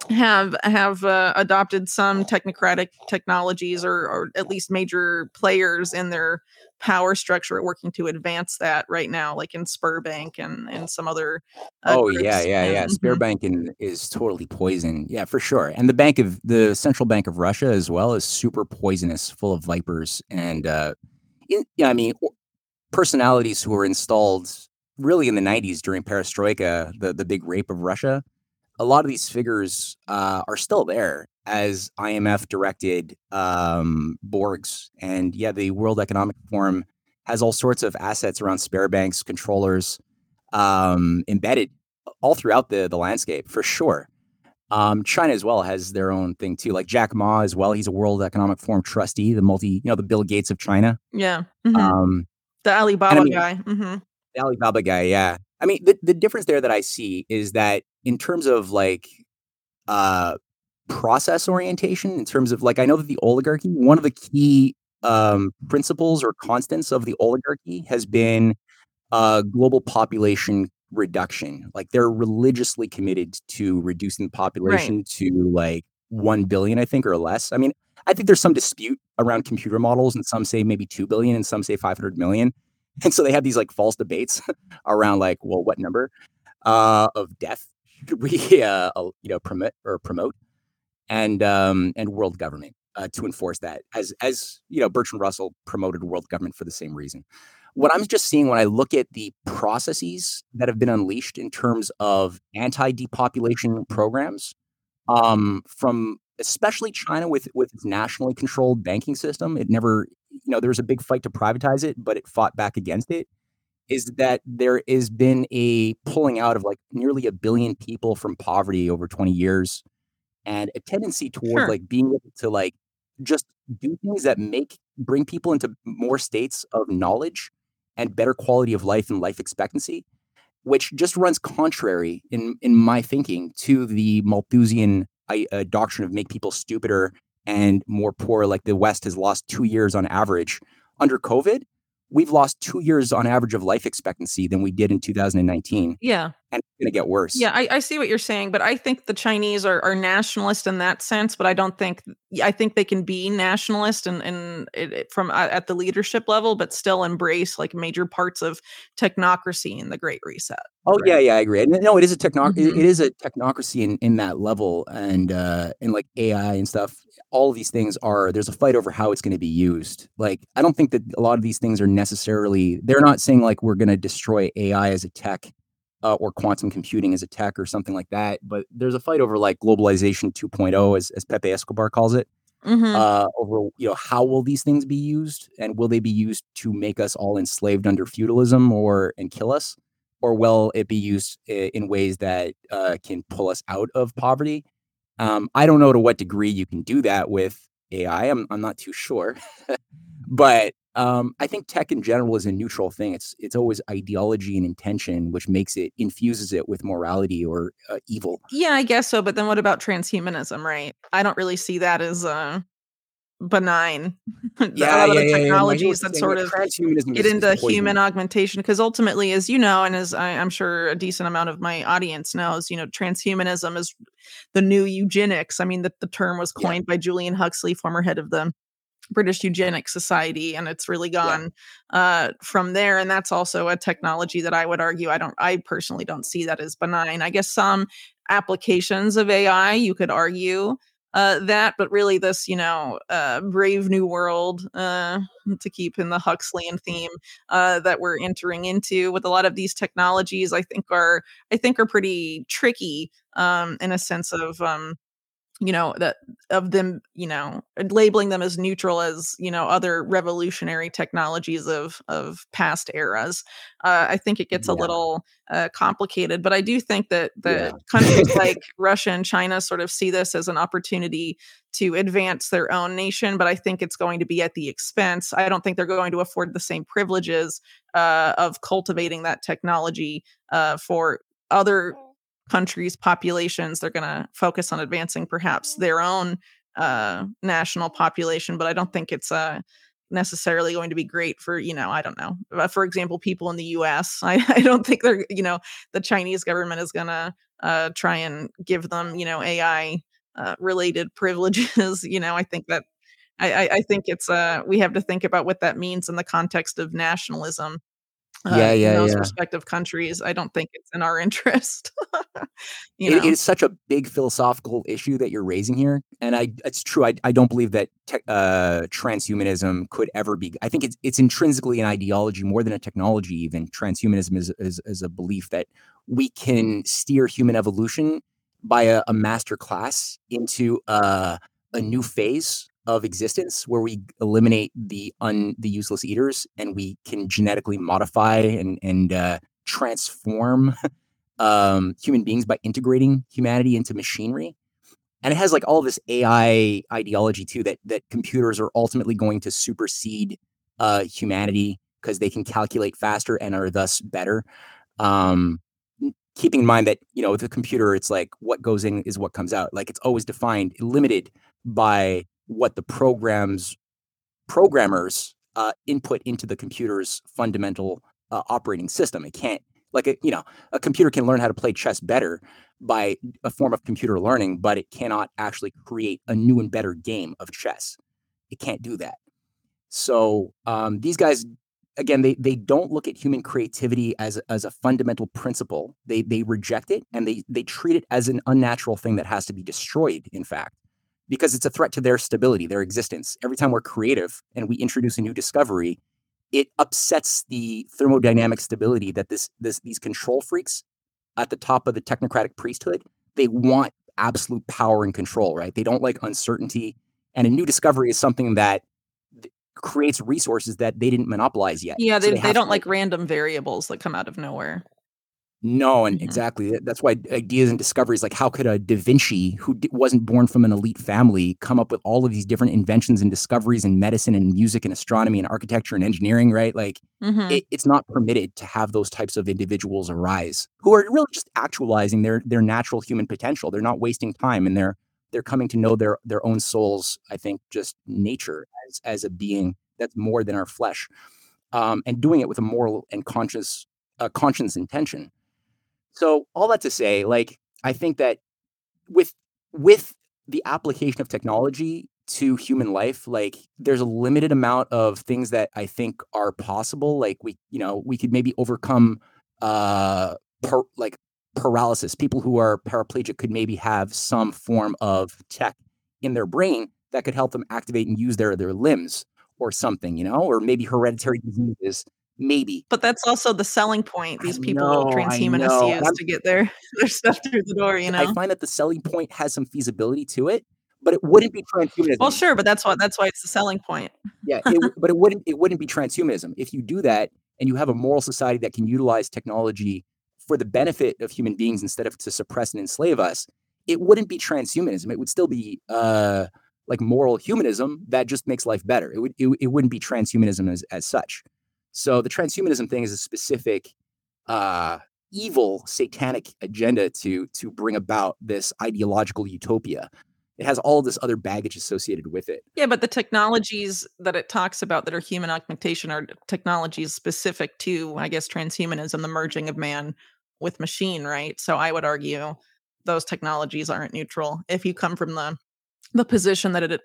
Speaker 1: have have uh, adopted some technocratic technologies or, or at least major players in their power structure working to advance that right now like in Sberbank and and some other
Speaker 2: uh, oh yeah yeah yeah. Mm-hmm. Sberbank is totally poison. Yeah for sure. And the bank of the central bank of Russia as well is super poisonous full of vipers and uh in, yeah I mean personalities who were installed really in the 90s during perestroika the the big rape of Russia a lot of these figures uh, are still there as IMF directed um, Borgs. And yeah, the World Economic Forum has all sorts of assets around Sberbank's, controllers um, embedded all throughout the, the landscape for sure. Um, China as well has their own thing too, like Jack Ma as well. He's a World Economic Forum trustee, the multi, you know, the Bill Gates of China.
Speaker 1: Yeah. Mm-hmm. Um, the Alibaba I mean, guy. Mm-hmm.
Speaker 2: The Alibaba guy. Yeah. I mean, the, the difference there that I see is that in terms of like uh process orientation, in terms of like I know that the oligarchy, one of the key um principles or constants of the oligarchy has been uh global population reduction. Like they're religiously committed to reducing the population right. to like 1 billion, I think, or less. I mean, I think there's some dispute around computer models, and some say maybe 2 billion and some say 500 million. And so they have these like false debates around like, well, what number uh, of death we, uh, you know, promote or promote, and um, and world government uh, to enforce that, as as you know, Bertrand Russell promoted world government for the same reason. What I'm just seeing when I look at the processes that have been unleashed in terms of anti-depopulation programs um, from especially China with with its nationally controlled banking system. It never, you know, there was a big fight to privatize it, but it fought back against it. Is that there has been a pulling out of like nearly a billion people from poverty over 20 years, and a tendency toward sure. like being able to like just do things that make bring people into more states of knowledge and better quality of life and life expectancy which just runs contrary in in my thinking to the Malthusian a doctrine of make people stupider and more poor, like the West has lost two years on average under COVID. We've lost two years on average of life expectancy than we did in 2019.
Speaker 1: Yeah.
Speaker 2: And it's going to get worse.
Speaker 1: Yeah, I, I see what you're saying, but I think the Chinese are, are nationalist in that sense. But I don't think I think they can be nationalist and and from uh, at the leadership level, but still embrace like major parts of technocracy in the Great Reset.
Speaker 2: Oh right? yeah, yeah, I agree. No, it is a technoc mm-hmm. it is a technocracy in, in that level, and uh, and like AI and stuff. All of these things are there's a fight over how it's going to be used. Like I don't think that a lot of these things are necessarily. They're not saying like we're going to destroy AI as a tech uh, or quantum computing as a tech or something like that. But there's a fight over like globalization 2.0, as, as Pepe Escobar calls it. Mm-hmm. Uh, over you know how will these things be used and will they be used to make us all enslaved under feudalism or and kill us or will it be used in ways that uh, can pull us out of poverty um, i don't know to what degree you can do that with ai i'm, I'm not too sure but um, I think tech in general is a neutral thing. It's it's always ideology and intention, which makes it infuses it with morality or uh, evil.
Speaker 1: Yeah, I guess so. But then what about transhumanism? Right? I don't really see that as uh, benign.
Speaker 2: yeah, a lot yeah, yeah,
Speaker 1: technologies yeah, that sort of get into human augmentation, because ultimately, as you know, and as I, I'm sure a decent amount of my audience knows, you know, transhumanism is the new eugenics. I mean, the, the term was coined yeah. by Julian Huxley, former head of the British Eugenics Society, and it's really gone yeah. uh, from there. And that's also a technology that I would argue I don't, I personally don't see that as benign. I guess some applications of AI you could argue uh, that, but really this, you know, uh, brave new world uh, to keep in the Huxleyan theme uh, that we're entering into with a lot of these technologies, I think are, I think are pretty tricky um, in a sense of. Um, you know that of them you know labeling them as neutral as you know other revolutionary technologies of of past eras uh, i think it gets yeah. a little uh, complicated but i do think that the yeah. countries like russia and china sort of see this as an opportunity to advance their own nation but i think it's going to be at the expense i don't think they're going to afford the same privileges uh, of cultivating that technology uh, for other countries' populations. They're going to focus on advancing perhaps their own uh, national population, but I don't think it's uh, necessarily going to be great for you know I don't know. Uh, for example, people in the U.S. I, I don't think they're you know the Chinese government is going to uh, try and give them you know AI uh, related privileges. you know, I think that. I, I think it's uh we have to think about what that means in the context of nationalism
Speaker 2: uh, yeah, yeah,
Speaker 1: in those
Speaker 2: yeah.
Speaker 1: respective countries. I don't think it's in our interest. you know?
Speaker 2: it is such a big philosophical issue that you're raising here, and I it's true. I, I don't believe that te- uh, transhumanism could ever be. I think it's it's intrinsically an ideology more than a technology. Even transhumanism is is, is a belief that we can steer human evolution by a, a master class into a, a new phase of existence where we eliminate the un the useless eaters and we can genetically modify and and uh, transform um, human beings by integrating humanity into machinery and it has like all this AI ideology too that that computers are ultimately going to supersede uh, humanity because they can calculate faster and are thus better. Um, keeping in mind that you know with a computer, it's like what goes in is what comes out. Like it's always defined, limited by what the programs programmers uh, input into the computer's fundamental uh, operating system. It can't like a you know a computer can learn how to play chess better by a form of computer learning, but it cannot actually create a new and better game of chess. It can't do that. So um, these guys again they they don't look at human creativity as as a fundamental principle. They they reject it and they they treat it as an unnatural thing that has to be destroyed. In fact, because it's a threat to their stability, their existence. Every time we're creative and we introduce a new discovery, it upsets the thermodynamic stability that this, this these control freaks at the top of the technocratic priesthood they want absolute power and control right? They don't like uncertainty. And a new discovery is something that creates resources that they didn't monopolize yet.
Speaker 1: Yeah they, so they, they don't like random variables that come out of nowhere
Speaker 2: no, and mm-hmm. exactly. That's why ideas and discoveries like how could a Da Vinci, who wasn't born from an elite family, come up with all of these different inventions and discoveries in medicine and music and astronomy and architecture and engineering, right? Like mm-hmm. it, it's not permitted to have those types of individuals arise who are really just actualizing their their natural human potential. They're not wasting time and they're they're coming to know their their own souls, I think, just nature as as a being that's more than our flesh. um, and doing it with a moral and conscious uh, conscience intention. So all that to say, like I think that with with the application of technology to human life, like there's a limited amount of things that I think are possible. Like we, you know, we could maybe overcome uh per, like paralysis. People who are paraplegic could maybe have some form of tech in their brain that could help them activate and use their their limbs or something, you know, or maybe hereditary diseases. Maybe.
Speaker 1: But that's also the selling point these
Speaker 2: I
Speaker 1: people
Speaker 2: know,
Speaker 1: transhumanists use to get their, their stuff through the door, you know?
Speaker 2: I find that the selling point has some feasibility to it, but it wouldn't be transhumanism.
Speaker 1: well, sure, but that's why that's why it's the selling point.
Speaker 2: Yeah, it, but it wouldn't it wouldn't be transhumanism if you do that and you have a moral society that can utilize technology for the benefit of human beings instead of to suppress and enslave us. It wouldn't be transhumanism. It would still be uh, like moral humanism that just makes life better. It would it, it wouldn't be transhumanism as as such. So the transhumanism thing is a specific uh, evil satanic agenda to to bring about this ideological utopia. It has all this other baggage associated with it.
Speaker 1: Yeah, but the technologies that it talks about that are human augmentation are technologies specific to, I guess, transhumanism, the merging of man with machine, right? So I would argue those technologies aren't neutral. If you come from the the position that it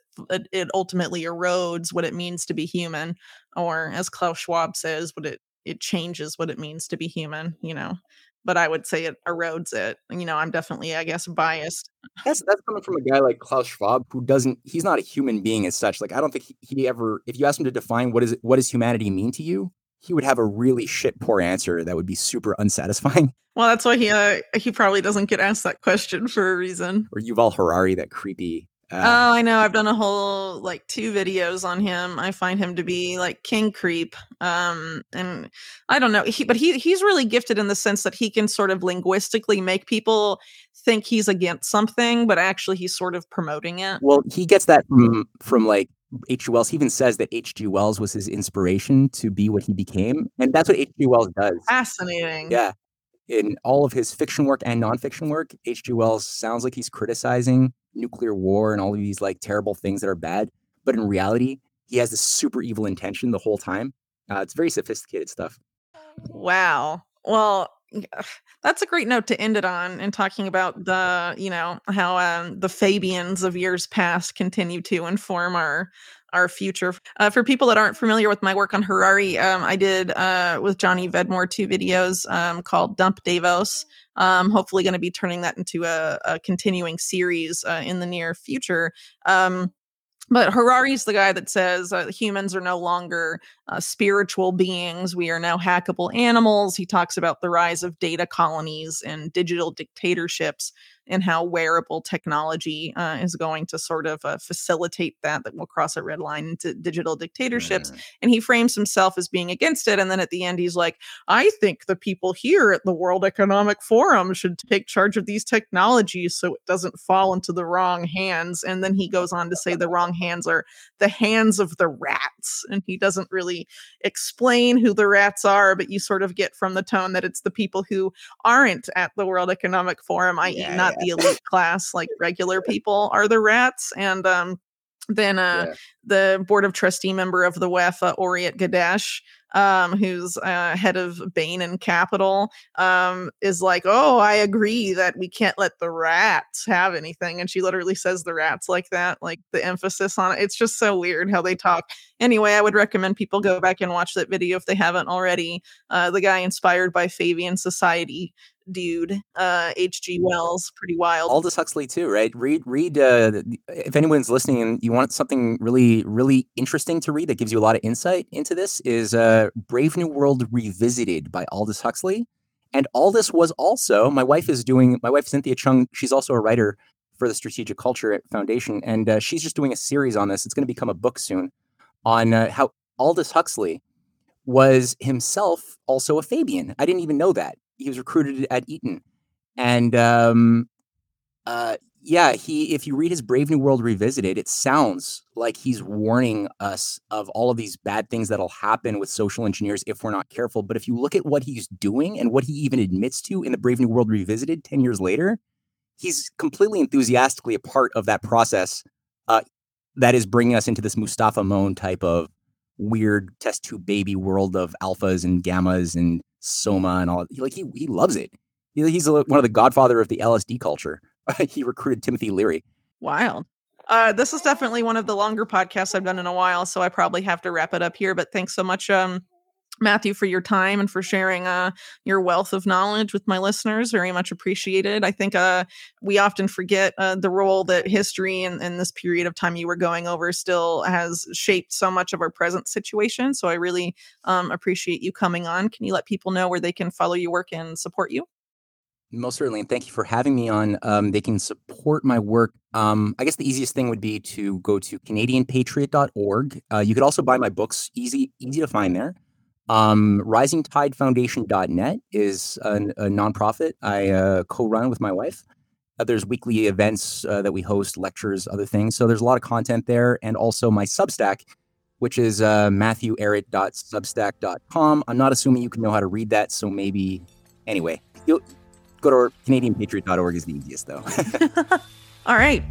Speaker 1: it, ultimately erodes what it means to be human, or as Klaus Schwab says, what it it changes what it means to be human, you know. But I would say it erodes it. You know, I'm definitely, I guess, biased.
Speaker 2: That's that's coming from a guy like Klaus Schwab who doesn't he's not a human being as such. Like I don't think he, he ever if you ask him to define what is what does humanity mean to you, he would have a really shit poor answer that would be super unsatisfying.
Speaker 1: Well, that's why he uh, he probably doesn't get asked that question for a reason.
Speaker 2: Or Yuval Harari, that creepy uh,
Speaker 1: Oh, I know. I've done a whole like two videos on him. I find him to be like king creep. Um, and I don't know. He, but he he's really gifted in the sense that he can sort of linguistically make people think he's against something, but actually he's sort of promoting it.
Speaker 2: Well, he gets that from from like H.G. Wells. He even says that H.G. Wells was his inspiration to be what he became, and that's what H.G. Wells does.
Speaker 1: Fascinating.
Speaker 2: Yeah, in all of his fiction work and nonfiction work, H.G. Wells sounds like he's criticizing nuclear war and all of these like terrible things that are bad, but in reality, he has this super evil intention the whole time. Uh, it's very sophisticated stuff.
Speaker 1: Wow. Well, that's a great note to end it on and talking about the, you know, how um, the Fabians of years past continue to inform our our future. Uh, for people that aren't familiar with my work on Harari, um, I did uh, with Johnny Vedmore two videos um, called Dump Davos. Um, hopefully, going to be turning that into a, a continuing series uh, in the near future. Um, but Harari's the guy that says uh, humans are no longer uh, spiritual beings. We are now hackable animals. He talks about the rise of data colonies and digital dictatorships and how wearable technology uh, is going to sort of uh, facilitate that, that will cross a red line into digital dictatorships.
Speaker 2: Mm.
Speaker 1: And he frames himself as being against it. And then at the end, he's like, I think the people here at the World Economic Forum should take charge of these technologies so it doesn't fall into the wrong hands. And then he goes on to say the wrong hands are the hands of the rats. And he doesn't really explain who the rats are, but you sort of get from the tone that it's the people who aren't at the World Economic Forum, i.e.,
Speaker 2: Yeah,
Speaker 1: not the elite class, like regular people are the rats. And um, then uh,
Speaker 2: Yeah.
Speaker 1: the board of trustee member of the WEF, uh, Orit Gadiesh, um, who's uh, head of Bain and Capital, um, is like, "Oh, I agree that we can't let the rats have anything," and she literally says the rats like that, like the emphasis on it. It's just so weird how they talk. Anyway, I would recommend people go back and watch that video if they haven't already. Uh, the guy inspired by Fabian Society dude, uh, H.G. Wells, pretty wild.
Speaker 2: Aldous Huxley too, right? Read, read. Uh, if anyone's listening and you want something really, really interesting to read that gives you a lot of insight into this, is uh, Brave New World Revisited by Aldous Huxley. And Aldous was also my wife is doing. My wife Cynthia Chung. She's also a writer for the Strategic Culture Foundation, and uh, she's just doing a series on this. It's going to become a book soon on uh, how Aldous Huxley was himself also a Fabian. I didn't even know that he was recruited at Eton, and um, uh, yeah, he. If you read his Brave New World Revisited, it sounds like he's warning us of all of these bad things that'll happen with social engineers if we're not careful. But if you look at what he's doing and what he even admits to in the Brave New World Revisited ten years later, he's completely enthusiastically a part of that process. Uh, that is bringing us into this Mustapha Mond type of weird test tube baby world of alphas and gammas and soma and all. Like he he loves it. He's one of the godfather of the LSD culture. he recruited Timothy Leary.
Speaker 1: Wild. Uh, this is definitely one of the longer podcasts I've done in a while, so I probably have to wrap it up here. But thanks so much, um, Matthew, for your time and for sharing uh, your wealth of knowledge with my listeners. Very much appreciated. I think uh, we often forget uh, the role that history and, and this period of time you were going over still has shaped so much of our present situation. So I really um, appreciate you coming on. Can you let people know where they can follow your work and support you?
Speaker 2: Most certainly, and thank you for having me on. Um, they can support my work. Um, I guess the easiest thing would be to go to CanadianPatriot.org. Uh, you could also buy my books, easy easy to find there. Um, RisingTideFoundation.net is a, a nonprofit I uh, co-run with my wife. Uh, there's weekly events uh, that we host, lectures, other things. So there's a lot of content there, and also my Substack, which is uh, MatthewEhret.substack.com. I'm not assuming you can know how to read that, so maybe anyway. You'll, go to CanadianPatriot.org is the easiest, though.
Speaker 1: All right.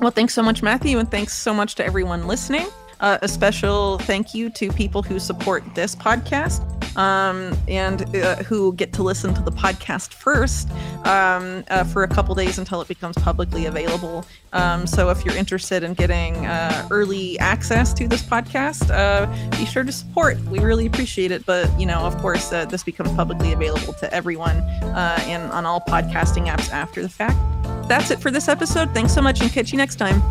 Speaker 1: Well, thanks so much, Matthew, and thanks so much to everyone listening. Uh, a special thank you to people who support this podcast um, and uh, who get to listen to the podcast first um, uh, for a couple days until it becomes publicly available. Um, so if you're interested in getting uh, early access to this podcast, uh, be sure to support. We really appreciate it. But, you know, of course, uh, this becomes publicly available to everyone and on all podcasting apps after the fact. That's it for this episode. Thanks so much and catch you next time.